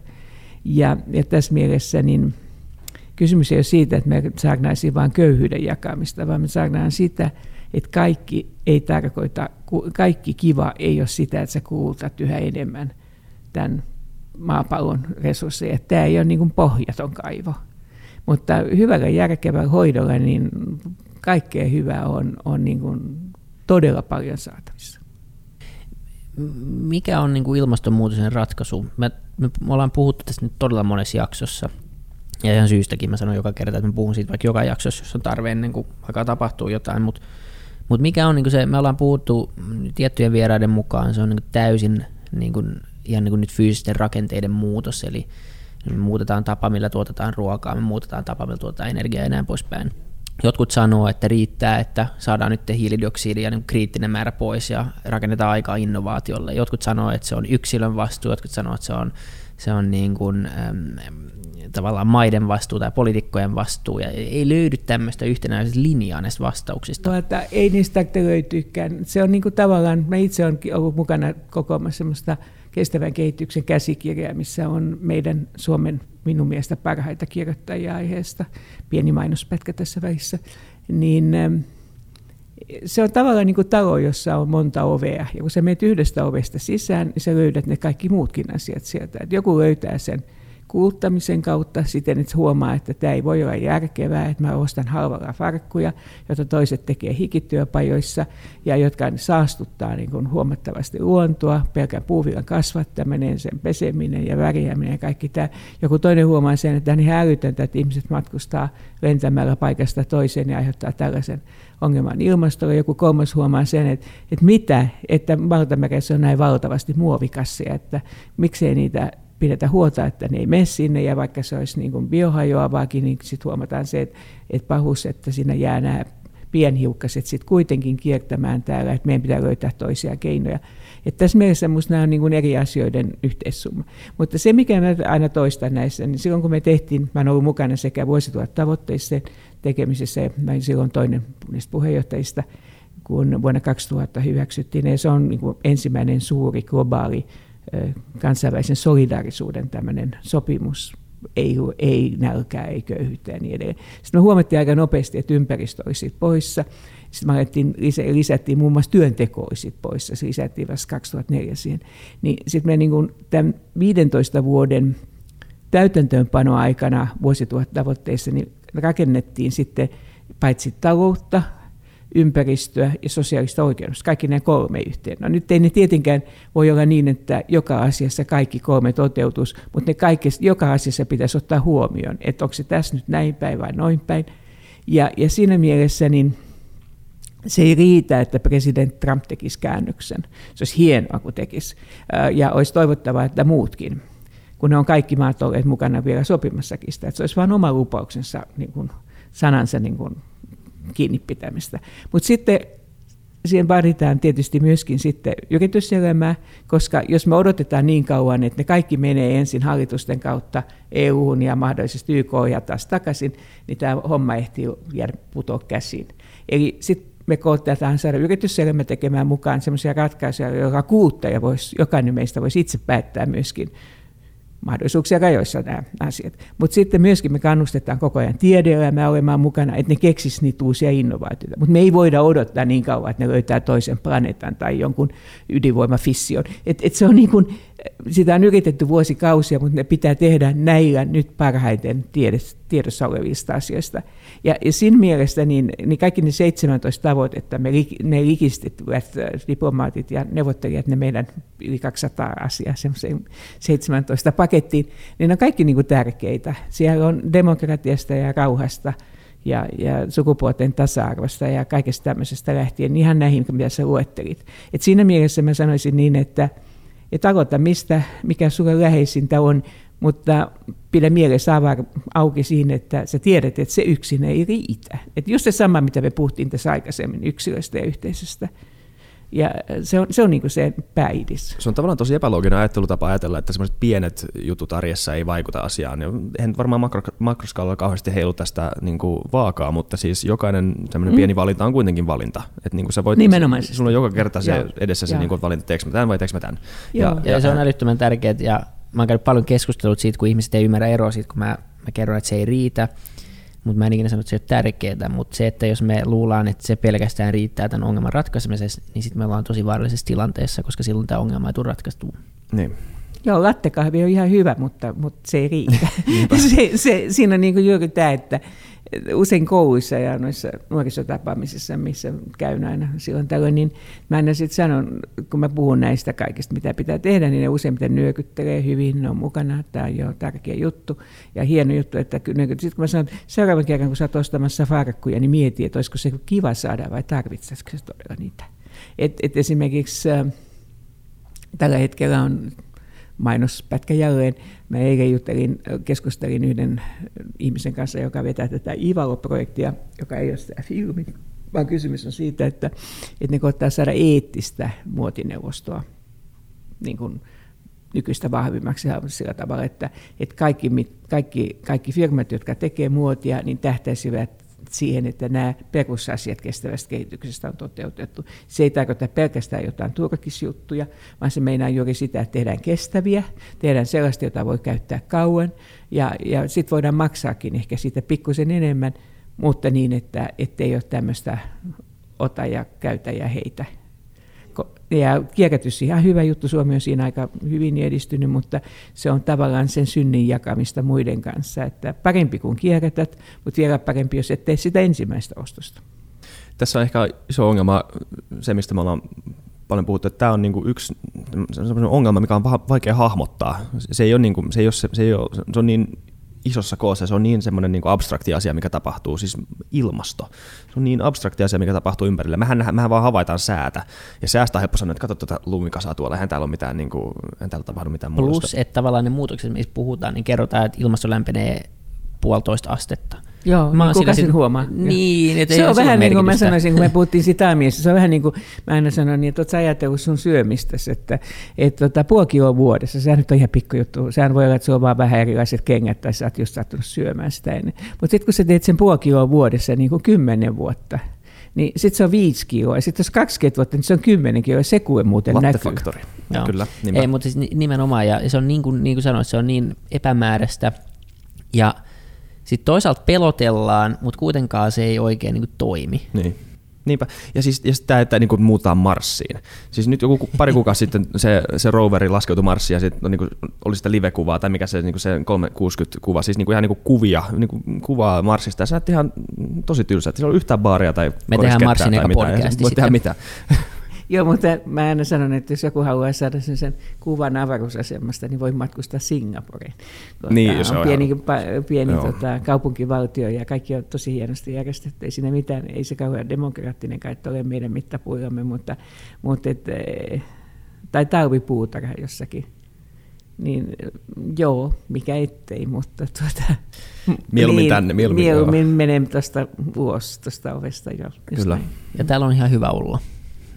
Ja, ja tässä mielessä niin kysymys ei ole siitä, että me saarnaisiin vain köyhyyden jakamista, vaan me saarnaan sitä, että kaikki ei tarkoita, kaikki kiva ei ole sitä, että sä kuulutat yhä enemmän tämän maapallon resursseja. Tämä ei ole niin kuin pohjaton kaivo. Mutta hyvällä järkevällä hoidolla niin kaikkea hyvää on, on niin kuin todella paljon saatavissa. mikä on niin kuin ilmastonmuutoksen ratkaisu? Me, me ollaan puhuttu tästä nyt todella monessa jaksossa, ja ihan syystäkin mä sanon joka kerta, että mä puhun siitä vaikka joka jaksossa, jos on tarve ennen kuin alkaa tapahtuu jotain, mutta mut mikä on niin se, me ollaan puhuttu tiettyjen vieraiden mukaan, se on niin täysin niin kuin, ihan niin nyt fyysisten rakenteiden muutos, eli me muutetaan tapa, millä tuotetaan ruokaa, me muutetaan tapa, millä tuotetaan energiaa ja näin poispäin. Jotkut sanoo, että riittää, että saadaan nyt hiilidioksidi ja niin kriittinen määrä pois ja rakennetaan aikaa innovaatiolle. Jotkut sanoo, että se on yksilön vastuu, jotkut sanoo, että se on, se on niin kuin, tavallaan maiden vastuu tai poliitikkojen vastuu, ja ei löydy tämmöistä yhtenäistä linjaa näistä vastauksista. No, että ei niistä löytyykään. Se on niin kuin tavallaan, mä itse olen ollut mukana kokoamassa semmoista kestävän kehityksen käsikirjaa, missä on meidän Suomen minun mielestä parhaita kirjoittajia aiheesta, pieni mainospätkä tässä välissä, niin ähm, se on tavallaan niin kuin talo, jossa on monta ovea. Ja kun sä menet yhdestä ovesta sisään, niin sä löydät ne kaikki muutkin asiat sieltä. Et joku löytää sen kuluttamisen kautta siten, että huomaa, että tämä ei voi olla järkevää, että mä ostan halvalla farkkuja, joita toiset tekee hikityöpajoissa ja jotka saastuttaa niin kuin huomattavasti luontoa, pelkän puuvillan kasvattaminen, sen peseminen ja värjääminen ja kaikki tämä. Joku toinen huomaa sen, että on ihan älytöntä, että ihmiset matkustaa lentämällä paikasta toiseen ja aiheuttaa tällaisen ongelman ilmastolle. Joku kolmas huomaa sen, että, että mitä, että valtameressä on näin valtavasti muovikasseja, että miksei niitä pidetä huolta, että ne ei mene sinne, ja vaikka se olisi niin kuin biohajoavaakin, niin sitten huomataan se, että, että pahus, että siinä jää nämä pienhiukkaset sitten kuitenkin kiertämään täällä, että meidän pitää löytää toisia keinoja. Että tässä mielessä minusta nämä on niin kuin eri asioiden yhteissumma. Mutta se, mikä mä aina toistan näissä, niin silloin kun me tehtiin, mä olen ollut mukana sekä vuosituhat tavoitteissa tekemisessä, ja mä olin silloin toinen niistä puheenjohtajista, kun vuonna 2000 hyväksyttiin, ja se on niin kuin ensimmäinen suuri globaali kansainvälisen solidaarisuuden tämmöinen sopimus, ei, ei nälkää, ei köyhyyttä ja niin edelleen. Sitten me huomattiin aika nopeasti, että ympäristö olisi poissa. Sitten me alettiin, lisättiin muun muassa työnteko poissa, se lisättiin vasta 2004 siihen. Niin sitten me niin kuin tämän 15 vuoden täytäntöönpanoaikana vuosituhat tavoitteissa niin rakennettiin sitten paitsi taloutta, ympäristöä ja sosiaalista oikeutta, kaikki nämä kolme yhteen. No nyt ei ne tietenkään voi olla niin, että joka asiassa kaikki kolme toteutus, mutta ne kaikki, joka asiassa pitäisi ottaa huomioon, että onko se tässä nyt näin päin vai noin päin. Ja, ja siinä mielessä niin se ei riitä, että presidentti Trump tekisi käännöksen. Se olisi hienoa, kun tekisi. Ja olisi toivottavaa, että muutkin, kun ne on kaikki maat olleet mukana vielä sopimassakin sitä, että se olisi vain oma lupauksensa, niin kuin, sanansa niin kuin kiinni pitämistä. Mutta sitten siihen vaaditaan tietysti myöskin sitten yrityselämää, koska jos me odotetaan niin kauan, että ne kaikki menee ensin hallitusten kautta EU:hun ja mahdollisesti YK ja taas takaisin, niin tämä homma ehtii jäädä putoa käsiin. Eli sitten me koetetaan saada yrityselämä tekemään mukaan sellaisia ratkaisuja, joka kuuttaja voisi, jokainen meistä voisi itse päättää myöskin mahdollisuuksia rajoissa nämä asiat. Mutta sitten myöskin me kannustetaan koko ajan tiedeelämää olemaan mukana, että ne keksisivät niitä uusia innovaatioita. Mutta me ei voida odottaa niin kauan, että ne löytää toisen planeetan tai jonkun ydinvoimafission. Et, et se on niin kuin, sitä on yritetty vuosikausia, mutta ne pitää tehdä näillä nyt parhaiten tiedossa olevista asioista. Ja, ja siinä mielessä niin, niin kaikki ne 17 tavoitetta, me, ne likistetyvät äh, diplomaatit ja neuvottelijat, ne meidän yli 200 asiaa, semmoisen 17 pakettiin, niin ne on kaikki niin kuin tärkeitä. Siellä on demokratiasta ja rauhasta ja, ja sukupuolten tasa-arvosta ja kaikesta tämmöisestä lähtien, ihan näihin, mitä sä luettelit. Et siinä mielessä mä sanoisin niin, että, että aloita mistä, mikä sulle läheisintä on, mutta pidä mielessä auki siinä, että sä tiedät, että se yksin ei riitä. Että just se sama, mitä me puhuttiin tässä aikaisemmin yksilöstä ja yhteisöstä. Ja se on se, on niin se pääidis. Se on tavallaan tosi epälooginen ajattelutapa ajatella, että semmoiset pienet jutut arjessa ei vaikuta asiaan. Eihän varmaan makro, makroskaalalla kauheasti heilu tästä niin kuin vaakaa, mutta siis jokainen semmoinen mm. pieni valinta on kuitenkin valinta. Että niin kuin sä voit, Nimenomaan. Sulla on joka kerta se edessä se niin kuin valinta, teekö mä tämän vai teekö mä tämän. Ja, ja, ja, se on älyttömän tärkeää. Ja mä oon käynyt paljon keskustelut siitä, kun ihmiset ei ymmärrä eroa siitä, kun mä, mä kerron, että se ei riitä, mutta mä en ikinä sano, että se ei ole tärkeää, mutta se, että jos me luullaan, että se pelkästään riittää tämän ongelman ratkaisemisessa, niin sitten me ollaan tosi vaarallisessa tilanteessa, koska silloin tämä ongelma ei tule ratkaistua. Niin. Joo, lattekahvi on ihan hyvä, mutta, mutta se ei riitä. se, se, siinä on niin juuri tämä, että usein kouluissa ja noissa nuorisotapaamisissa, missä käyn aina silloin tällöin, niin mä aina sitten sanon, kun mä puhun näistä kaikista, mitä pitää tehdä, niin ne useimmiten nyökyttelee hyvin, ne on mukana, tämä on jo tärkeä juttu ja hieno juttu, että sitten kun mä sanon, että seuraavan kerran, kun sä oot ostamassa farkkuja, niin mieti, että olisiko se kiva saada vai tarvitsisiko se todella niitä. Et, et esimerkiksi äh, tällä hetkellä on mainospätkä jälleen. Mä eilen juttelin, keskustelin yhden ihmisen kanssa, joka vetää tätä Ivalo-projektia, joka ei ole sitä filmi, vaan kysymys on siitä, että, että ne koittaa saada eettistä muotineuvostoa niin kuin nykyistä vahvimmaksi sillä tavalla, että, että kaikki, kaikki, kaikki firmat, jotka tekee muotia, niin tähtäisivät siihen, että nämä perusasiat kestävästä kehityksestä on toteutettu. Se ei tarkoita pelkästään jotain turkisjuttuja, vaan se meinaa juuri sitä, että tehdään kestäviä, tehdään sellaista, jota voi käyttää kauan, ja, ja sitten voidaan maksaakin ehkä siitä pikkusen enemmän, mutta niin, että ei ole tämmöistä ota ja käytä ja heitä ja kierrätys ihan hyvä juttu, Suomi on siinä aika hyvin edistynyt, mutta se on tavallaan sen synnin jakamista muiden kanssa, että parempi kuin kierrätät, mutta vielä parempi, jos et tee sitä ensimmäistä ostosta. Tässä on ehkä iso ongelma, se mistä me ollaan paljon puhuttu, että tämä on niinku yksi ongelma, mikä on vaikea hahmottaa. Se ei ole, niinku, se ei ole, se, se, ei ole, se on niin isossa koossa, se on niin semmoinen niin abstrakti asia, mikä tapahtuu, siis ilmasto. Se on niin abstrakti asia, mikä tapahtuu ympärillä. Mehän, mehän vaan havaitaan säätä, ja säästä on helppo sanoa, että katso tuota lumikasaa tuolla, eihän täällä ole mitään, niin kuin, eihän täällä tapahdu mitään muutosta. Plus, että tavallaan ne muutokset, mistä puhutaan, niin kerrotaan, että ilmasto lämpenee puolitoista astetta. Joo, mä kuka sen huomaa. Niin, että se on vähän niin kuin mä sanoisin, kun me puhuttiin sitä miestä, se on vähän niin kuin, mä aina sanon niin, että oot sä ajatellut sun syömistäsi, että, että tota, puoli kiloa vuodessa, sehän nyt on ihan pikkujuttu, sehän voi olla, että se on vaan vähän erilaiset kengät, tai sä oot just sattunut syömään sitä ennen. Mutta sitten kun sä teet sen puoli kiloa vuodessa niin kuin kymmenen vuotta, niin sitten se on viisi kiloa, ja sitten jos 20 vuotta, niin se on kymmenen kiloa, ja se kuve muuten näkyy. Joo. Kyllä, Ei, mutta siis nimenomaan, ja se on niin kuin, niin kuin sanoit, se on niin epämääräistä, ja sitten toisaalta pelotellaan, mutta kuitenkaan se ei oikein niin kuin toimi. Niin. Niinpä. Ja siis ja tämä, että niin muutaan Marsiin. Siis nyt joku pari kuukausi sitten se, se roveri laskeutui Marsiin ja sitten no, niin oli sitä live-kuvaa tai mikä se, niin se 360-kuva, siis niin kuin, ihan niin kuin kuvia, niin kuin kuvaa Marsista. Ja se näytti ihan tosi tylsä, että siellä oli yhtään baaria tai Me tehdään Marsin eka podcasti Voi tehdä mitä. Joo, mutta mä aina sanon, että jos joku haluaa saada sen, sen kuvan avaruusasemasta, niin voi matkustaa Singaporeen. Tuota, niin, on pieni, pieni tota, kaupunkivaltio ja kaikki on tosi hienosti järjestetty. Ei siinä mitään, ei se kauhean demokraattinen kai ole meidän mittapuillamme, mutta, mutta et, eh, tai talvipuutarha jossakin. Niin joo, mikä ettei, mutta tuota, mieluummin niin, tänne. Mieluummin, mieluummin menen tuosta ulos tuosta ovesta. Jo, Kyllä. Näin. Ja täällä on ihan hyvä olla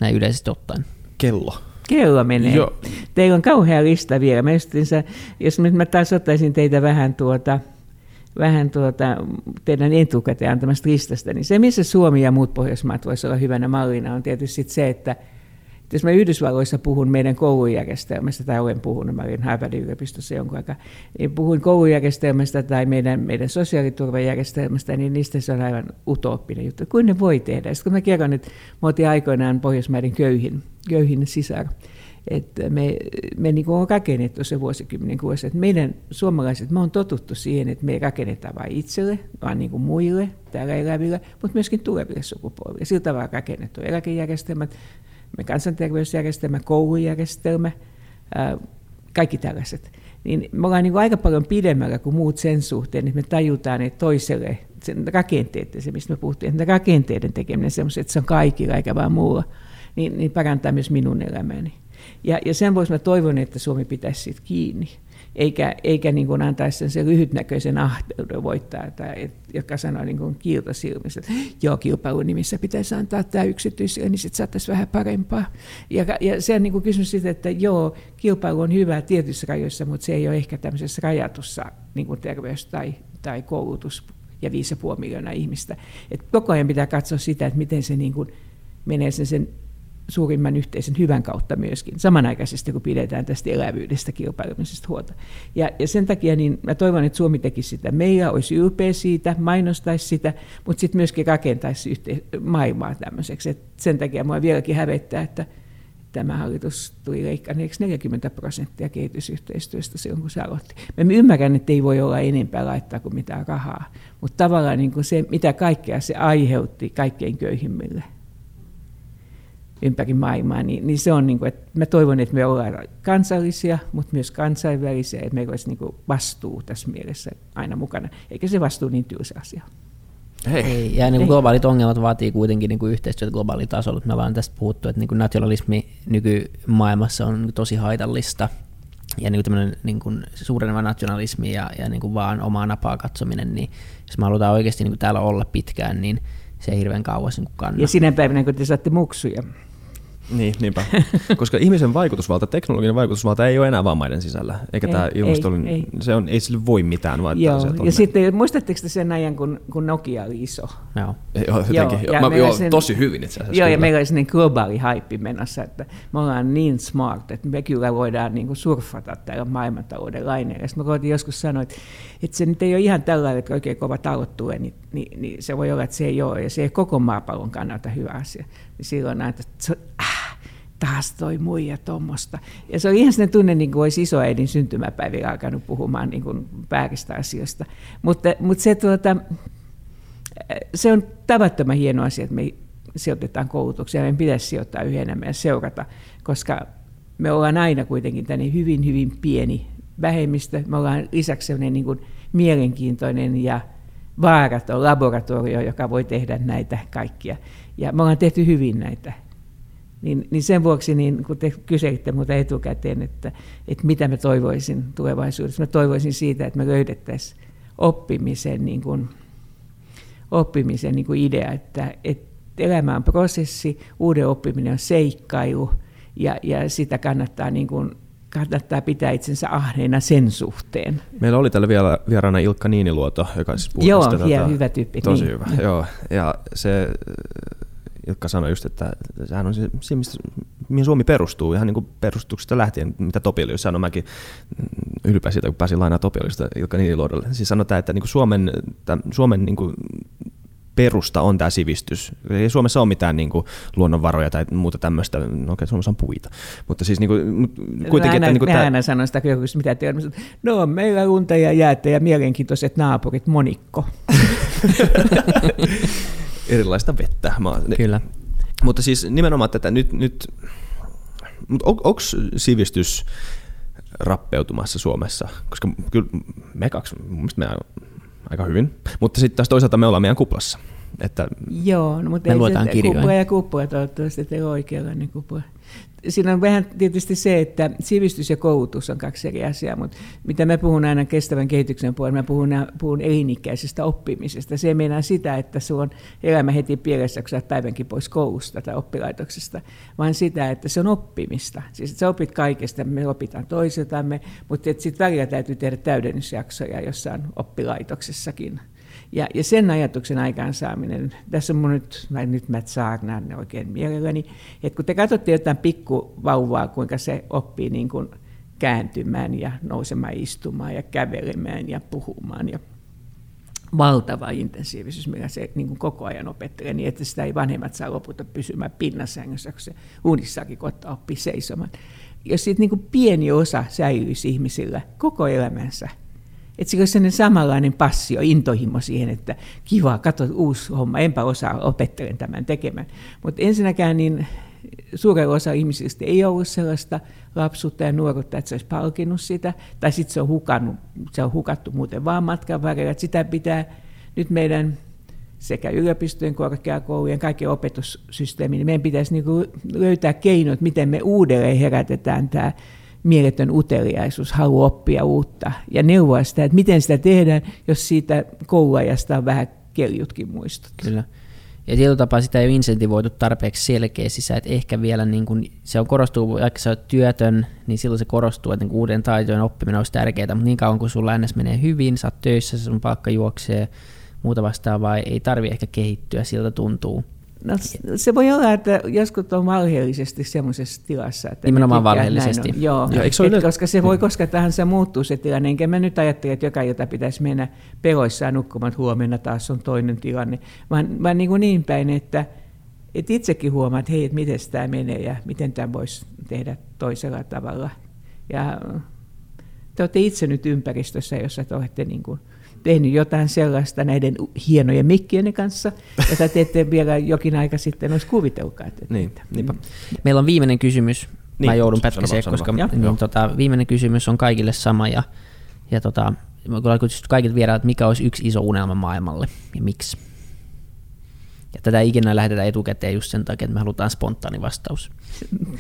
näin yleisesti ottaen? Kello. Kello menee. Joo. Teillä on kauhea lista vielä. Mä justiinsa, jos mä taas ottaisin teitä vähän tuota, vähän tuota, teidän etukäteen antamasta listasta, niin se, missä Suomi ja muut Pohjoismaat voisivat olla hyvänä mallina, on tietysti se, että jos mä Yhdysvalloissa puhun meidän koulujärjestelmästä, tai olen puhunut, mä olin Harvardin yliopistossa jonkun aikaa, niin puhun koulujärjestelmästä tai meidän, meidän sosiaaliturvajärjestelmästä, niin niistä se on aivan utooppinen juttu. Kuin ne voi tehdä? Sitten kun mä kerron, että mä otin aikoinaan Pohjoismaiden köyhin, köyhin sisar, että me, me niin on rakennettu se vuosikymmenen kuusi, että meidän suomalaiset, me on totuttu siihen, että me ei rakenneta vain itselle, vaan niin kuin muille täällä eläville, mutta myöskin tuleville sukupolville. Sillä tavalla rakennettu eläkejärjestelmät, me kansanterveysjärjestelmä, koulujärjestelmä, kaikki tällaiset. Niin me ollaan niin aika paljon pidemmällä kuin muut sen suhteen, että me tajutaan, että toiselle sen rakenteet, se mistä me puhuttiin, että rakenteiden tekeminen semmoiset, että se on kaikilla eikä vaan muulla, niin, niin parantaa myös minun elämäni. Ja, ja sen vuoksi mä toivon, että Suomi pitäisi siitä kiinni eikä, eikä niin kuin antaisi sen, sen lyhytnäköisen ahteuden voittaa, tai, joka sanoo niin kuin silmissä, että joo, kilpailun nimissä pitäisi antaa tämä yksityisille, niin sitten saataisiin vähän parempaa. Ja, ja se on niin kuin kysymys siitä, että joo, kilpailu on hyvä tietyissä rajoissa, mutta se ei ole ehkä tämmöisessä rajatussa niin kuin terveys tai, tai koulutus ja 5,5 miljoonaa ihmistä. Et koko ajan pitää katsoa sitä, että miten se niin kuin menee sen, sen suurimman yhteisen hyvän kautta myöskin, samanaikaisesti kun pidetään tästä elävyydestä kilpailemisesta huolta. Ja, ja sen takia niin mä toivon, että Suomi tekisi sitä. Meillä olisi ylpeä siitä, mainostaisi sitä, mutta sitten myöskin rakentaisi yhte- maailmaa tämmöiseksi. Et sen takia mua vieläkin hävettää, että tämä hallitus tuli leikkaneeksi 40 prosenttia kehitysyhteistyöstä silloin, kun se aloitti. Me ymmärrän, että ei voi olla enempää laittaa kuin mitään rahaa, mutta tavallaan niin kuin se, mitä kaikkea se aiheutti kaikkein köyhimmille ympäri maailmaa, niin, niin se on, niin kuin, että mä toivon, että me ollaan kansallisia, mutta myös kansainvälisiä, että meillä olisi niin kuin vastuu tässä mielessä aina mukana, eikä se vastuu niin tylsä asia. Ei. Ei. Ja niin kuin globaalit ongelmat vaatii kuitenkin niin kuin yhteistyötä globaalilla tasolla. Me ollaan tästä puhuttu, että niin kuin nationalismi nykymaailmassa on tosi haitallista. Ja niin kuin niin kuin suureneva nationalismi ja, ja niin kuin vaan omaa napaa katsominen, niin jos me halutaan oikeasti niin kuin täällä olla pitkään, niin se ei hirveän kauas niin kannata. Ja sinä päivänä, kun te saatte muksuja. Niin, niinpä. Koska ihmisen vaikutusvalta, teknologinen vaikutusvalta ei ole enää vaan maiden sisällä. Eikä ei, tämä ilmasto, ei, ei. Se on, ei sille voi mitään. Vaan joo. Ja sitten, muistatteko te sen ajan, kun, kun Nokia oli iso? Joo. Joo, jotenkin. Joo, Mä, joo sen, tosi hyvin itse asiassa. Joo, kyllä. ja meillä oli sellainen globaali haippi menossa, että me ollaan niin smart, että me kyllä voidaan niin kuin surfata täällä maailmantalouden laineella. Sitten mä koitin joskus sanoa, että, että se nyt ei ole ihan tällainen, että oikein kova talot tulee, niin, niin, niin, se voi olla, että se ei ole, ja se ei koko maapallon kannalta hyvä asia. Niin silloin näitä, että äh, taas toi muija tuommoista. Ja se oli ihan sellainen tunne, niin kuin olisi isoäidin syntymäpäivillä alkanut puhumaan niin kuin vääristä asioista. Mutta, mutta se, tuota, se on tavattoman hieno asia, että me sijoitetaan koulutuksia. Meidän pitäisi sijoittaa yhä enemmän ja seurata, koska me ollaan aina kuitenkin tänne hyvin, hyvin pieni vähemmistö. Me ollaan lisäksi sellainen niin kuin mielenkiintoinen ja vaaraton laboratorio, joka voi tehdä näitä kaikkia. Ja me ollaan tehty hyvin näitä niin, niin sen vuoksi, niin kun te kyselitte minulta etukäteen, että, että mitä mä toivoisin tulevaisuudessa, mä toivoisin siitä, että me löydettäisiin oppimisen, niin kuin, oppimisen niin kuin idea, että, että elämä on prosessi, uuden oppiminen on seikkailu, ja, ja sitä kannattaa niin kuin, kannattaa pitää itsensä ahneena sen suhteen. Meillä oli täällä vielä vieraana Ilkka Niiniluoto, joka siis puhui Joo, tätä, tota- hyvä tyyppi. Tosi niin. hyvä, joo. Ja se jotka sanoi just, että sehän on se, se mistä, mihin Suomi perustuu, ihan niin kuin perustuksesta lähtien, mitä Topelius sanoi, mäkin ylpeä siitä, kun pääsin lainaa Topeliusta Ilkka Niililuodolle. Siis sanotaan, että niin kuin Suomen, tämän, Suomen niin kuin perusta on tämä sivistys. Ei Suomessa ole mitään niin kuin, luonnonvaroja tai muuta tämmöistä, no okei, Suomessa on puita, mutta siis niin kuin, kuitenkin... Aina, että, niin kuin, tämä... aina sanon sitä, kun mitä te no meillä unta ja jäätä ja mielenkiintoiset naapurit, monikko. erilaista vettä. Mä, Kyllä. Mutta siis nimenomaan tätä nyt, nyt mutta on, onko sivistys rappeutumassa Suomessa? Koska kyllä me kaksi, mun me aika hyvin, mutta sitten taas toisaalta me ollaan meidän kuplassa. Että Joo, no, mutta me ei se, kupla ja kupla toivottavasti, että ei ole oikeanlainen kupla siinä on vähän tietysti se, että sivistys ja koulutus on kaksi eri asiaa, mutta mitä mä puhun aina kestävän kehityksen puolella, mä puhun, puhun elinikäisestä oppimisesta. Se ei sitä, että sulla on elämä heti pielessä, kun sä päivänkin pois koulusta tai oppilaitoksesta, vaan sitä, että se on oppimista. Siis että sä opit kaikesta, me opitaan toisiltamme, mutta sitten välillä täytyy tehdä täydennysjaksoja jossain oppilaitoksessakin. Ja, ja sen ajatuksen aikaansaaminen, tässä mun nyt, mä nyt mä saarnaan oikein mielelläni, että kun te katsotte jotain pikkuvauvaa, kuinka se oppii niin kuin kääntymään ja nousemaan istumaan ja kävelemään ja puhumaan ja valtava intensiivisyys, millä se niin kuin koko ajan opettelee, niin että sitä ei vanhemmat saa lopulta pysymään pinnasängyssä, kun se unissakin kohta oppii seisomaan. Jos siitä niin kuin pieni osa säilyisi ihmisillä koko elämänsä, että se olisi sellainen samanlainen passio, intohimo siihen, että kiva, katso uusi homma, enpä osaa, opettelen tämän tekemään. Mutta ensinnäkään niin suurella osa ihmisistä ei ollut sellaista lapsuutta ja nuoruutta, että se olisi palkinnut sitä, tai sitten se on hukannut, se on hukattu muuten vaan matkan varrella, että sitä pitää nyt meidän sekä yliopistojen, korkeakoulujen, kaiken opetussysteemin, niin meidän pitäisi niin löytää keinot, miten me uudelleen herätetään tämä mieletön uteliaisuus, halu oppia uutta ja neuvoa sitä, että miten sitä tehdään, jos siitä kouluajasta on vähän keljutkin muistot. Kyllä. Ja tietyllä tapaa sitä ei ole insentivoitu tarpeeksi selkeästi, että ehkä vielä niin kun se on korostuu, vaikka sä oot työtön, niin silloin se korostuu, että niin uuden taitojen oppiminen olisi tärkeää, mutta niin kauan kun sulla ns. menee hyvin, sä oot töissä, sun palkka juoksee, muuta vastaavaa, ei tarvi ehkä kehittyä, siltä tuntuu. No, se voi olla, että joskus on valheellisesti semmoisessa tilassa. Että Nimenomaan valheellisesti. Joo, ja, se et, koska se voi koska tähän se muuttuu se tilanne. Enkä mä nyt ajattele, että joka jota pitäisi mennä peloissaan nukkumaan, että huomenna taas on toinen tilanne. Vaan, vaan niin, kuin niin päin, että, et itsekin huomaa, että hei, että miten tämä menee ja miten tämä voisi tehdä toisella tavalla. Ja te olette itse nyt ympäristössä, jossa te olette niin kuin tehnyt jotain sellaista näiden hienojen mikkien kanssa, jota te ette vielä jokin aika sitten olisi kuvitelkaan. Niin, niinpä. Meillä on viimeinen kysymys. Niin, Mä joudun pätkäseen, koska Ja. niin, tota, viimeinen kysymys on kaikille sama. Ja, ja tota, mä kyllä kysyt kaikilta vieraat, että mikä olisi yksi iso unelma maailmalle ja miksi? Ja tätä ei ikinä lähetetä etukäteen just sen takia, että me halutaan spontaani vastaus.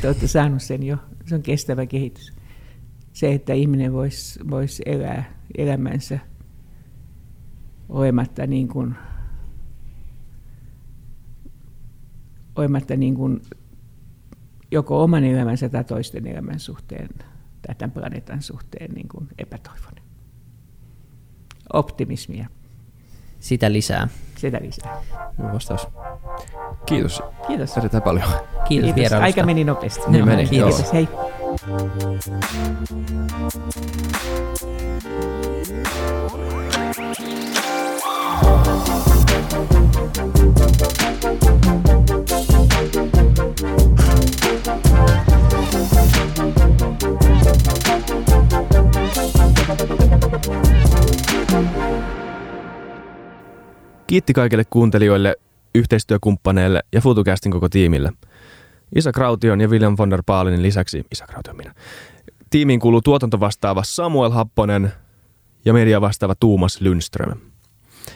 Te olette saanut sen jo. Se on kestävä kehitys. Se, että ihminen voisi vois elää elämänsä olematta niin kuin, olematta niin kuin joko oman elämänsä tai toisten elämän suhteen tai tämän planeetan suhteen niin kuin epätoivoinen. Optimismia, Sitä lisää. sitä lisää. Hyvä vastaus. Kiitos Kiitos. erittäin paljon. Kiitos, Kiitos. vierailusta. Aika meni nopeasti. Niin meni, Kiitos. joo. Hei. Kiitti kaikille kuuntelijoille, yhteistyökumppaneille ja FutuCastin koko tiimille. Isa Kraution ja William von der Paalinin lisäksi, Isa Kraution minä, tiimiin kuuluu tuotantovastaava Samuel Happonen ja media vastaava Tuumas Lundström.